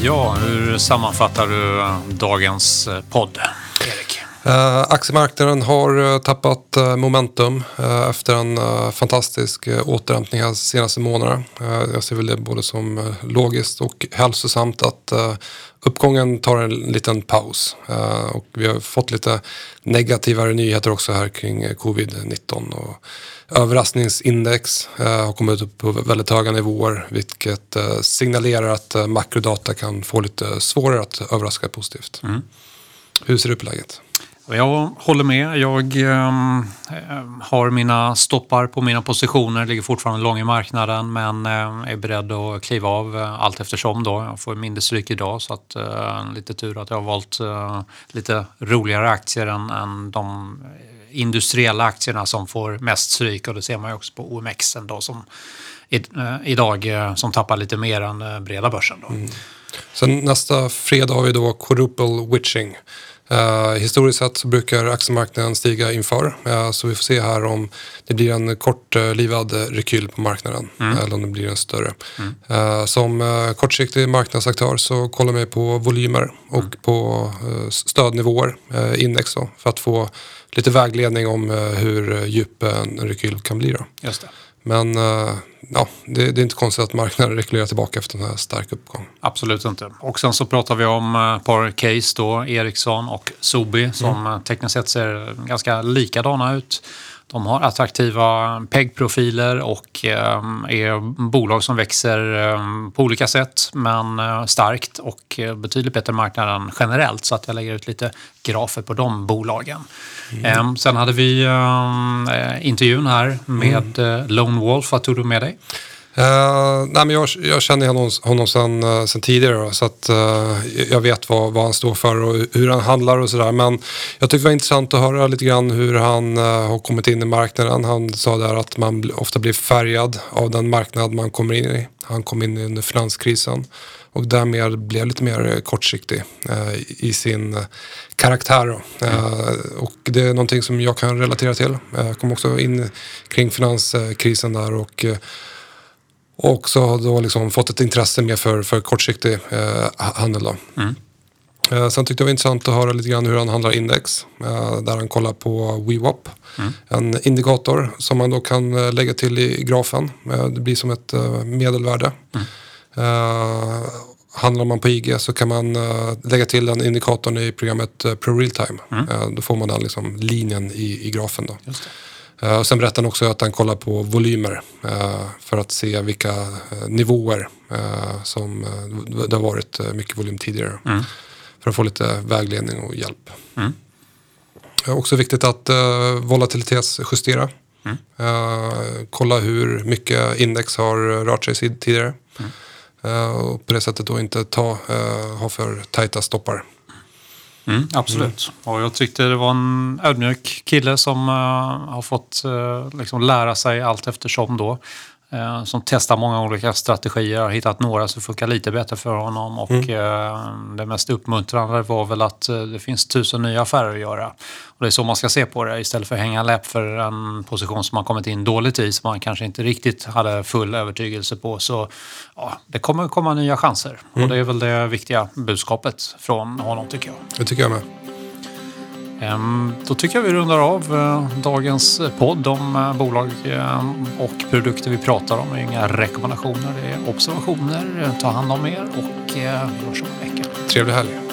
Ja, hur sammanfattar du dagens podd? Uh, aktiemarknaden har uh, tappat uh, momentum efter en fantastisk återhämtning de senaste månaderna. jag ser väl det både som logiskt och hälsosamt att uppgången tar en liten paus. och vi har fått lite negativare nyheter också här kring covid-19. Och överraskningsindex har kommit upp på väldigt höga nivåer vilket signalerar att makrodata kan få lite svårare att överraska positivt. Mm. Hur ser du på läget? Jag håller med. Jag eh, har mina stoppar på mina positioner, ligger fortfarande lång i marknaden men eh, är beredd att kliva av eh, allt eftersom. Då. Jag får mindre stryk idag så att, eh, lite tur att jag har valt eh, lite roligare aktier än, än de eh, industriella aktierna som får mest stryk och det ser man ju också på OMX då, som i, eh, idag eh, som tappar lite mer än eh, breda börsen. Då. Mm. Sen nästa fredag har vi då quadruple witching. Uh, historiskt sett så brukar aktiemarknaden stiga inför. Uh, så vi får se här om det blir en kortlivad rekyl på marknaden mm. eller om det blir en större. Mm. Uh, som kortsiktig marknadsaktör så kollar vi på volymer och mm. på stödnivåer, index då, för att få lite vägledning om hur djup en rekyl kan bli. Då. Men ja, det, det, är inte konstigt att marknaden rekylerar tillbaka efter en här stark uppgång. Absolut inte. Och sen så pratar vi om ett par case då, Ericsson och Sobi som mm. tekniskt sett ser ganska likadana ut. De har attraktiva PEG-profiler och eh, är bolag som växer eh, på olika sätt men eh, starkt och betydligt bättre marknad än generellt så att jag lägger ut lite grafer på de bolagen. Mm. Sen hade vi intervjun här med mm. Lone Wolf. Vad tog du med dig? Uh, nej, men jag, jag känner honom, honom sedan, uh, sedan tidigare då, så att uh, jag vet vad, vad han står för och hur han handlar och sådär. Men jag tyckte det var intressant att höra lite grann hur han har kommit in i marknaden. Han sa där att man ofta blir färgad av den marknad man kommer in i. Han kom in under finanskrisen och därmed blev lite mer kortsiktig i sin karaktär. Mm. och det är någonting som jag kan relatera till. Jag kom också in kring finanskrisen där och och också har då liksom fått ett intresse mer för, för kortsiktig eh, handel. Då. Mm. Eh, sen tyckte jag det var intressant att höra lite grann hur han handlar index. Eh, där han kollar på WeWap. Mm. En indikator som man då kan eh, lägga till i grafen. Eh, det blir som ett eh, medelvärde. Mm. handlar man på IG så kan man lägga till den indikatorn i programmet Pro Realtime. Mm. då får man den liksom linjen i, i grafen. Då. Eh, och sen berättade han också att han kollar på volymer eh, för att se vilka eh, nivåer som det har varit mycket volym tidigare. Mm. För att få lite vägledning och hjälp. Mm. Också viktigt att volatilitetsjustera. Mm. kolla hur mycket index har rört sig tidigare. Mm. och på det sättet då inte ta, ha för tajta stoppar. Mm, absolut. Mm. Och jag tyckte det var en ödmjuk kille som uh, har fått uh, liksom lära sig allt eftersom då. Uh, som testar många olika strategier, har hittat några som funkar lite bättre för honom och mm. det mest uppmuntrande var väl att det finns tusen nya affärer att göra. Och det är så man ska se på det istället för att hänga läpp för en position som man kommit in dåligt i som man kanske inte riktigt hade full övertygelse på. Så ja, det kommer komma nya chanser och mm. det är väl det viktiga budskapet från honom tycker jag. Det tycker jag med. Ehm, då tycker jag vi rundar av eh, dagens podd om eh, bolag ehm, och produkter vi pratar om. Det är inga rekommendationer, det är observationer. Ta hand om er och vi hörs om en vecka. Trevlig helg.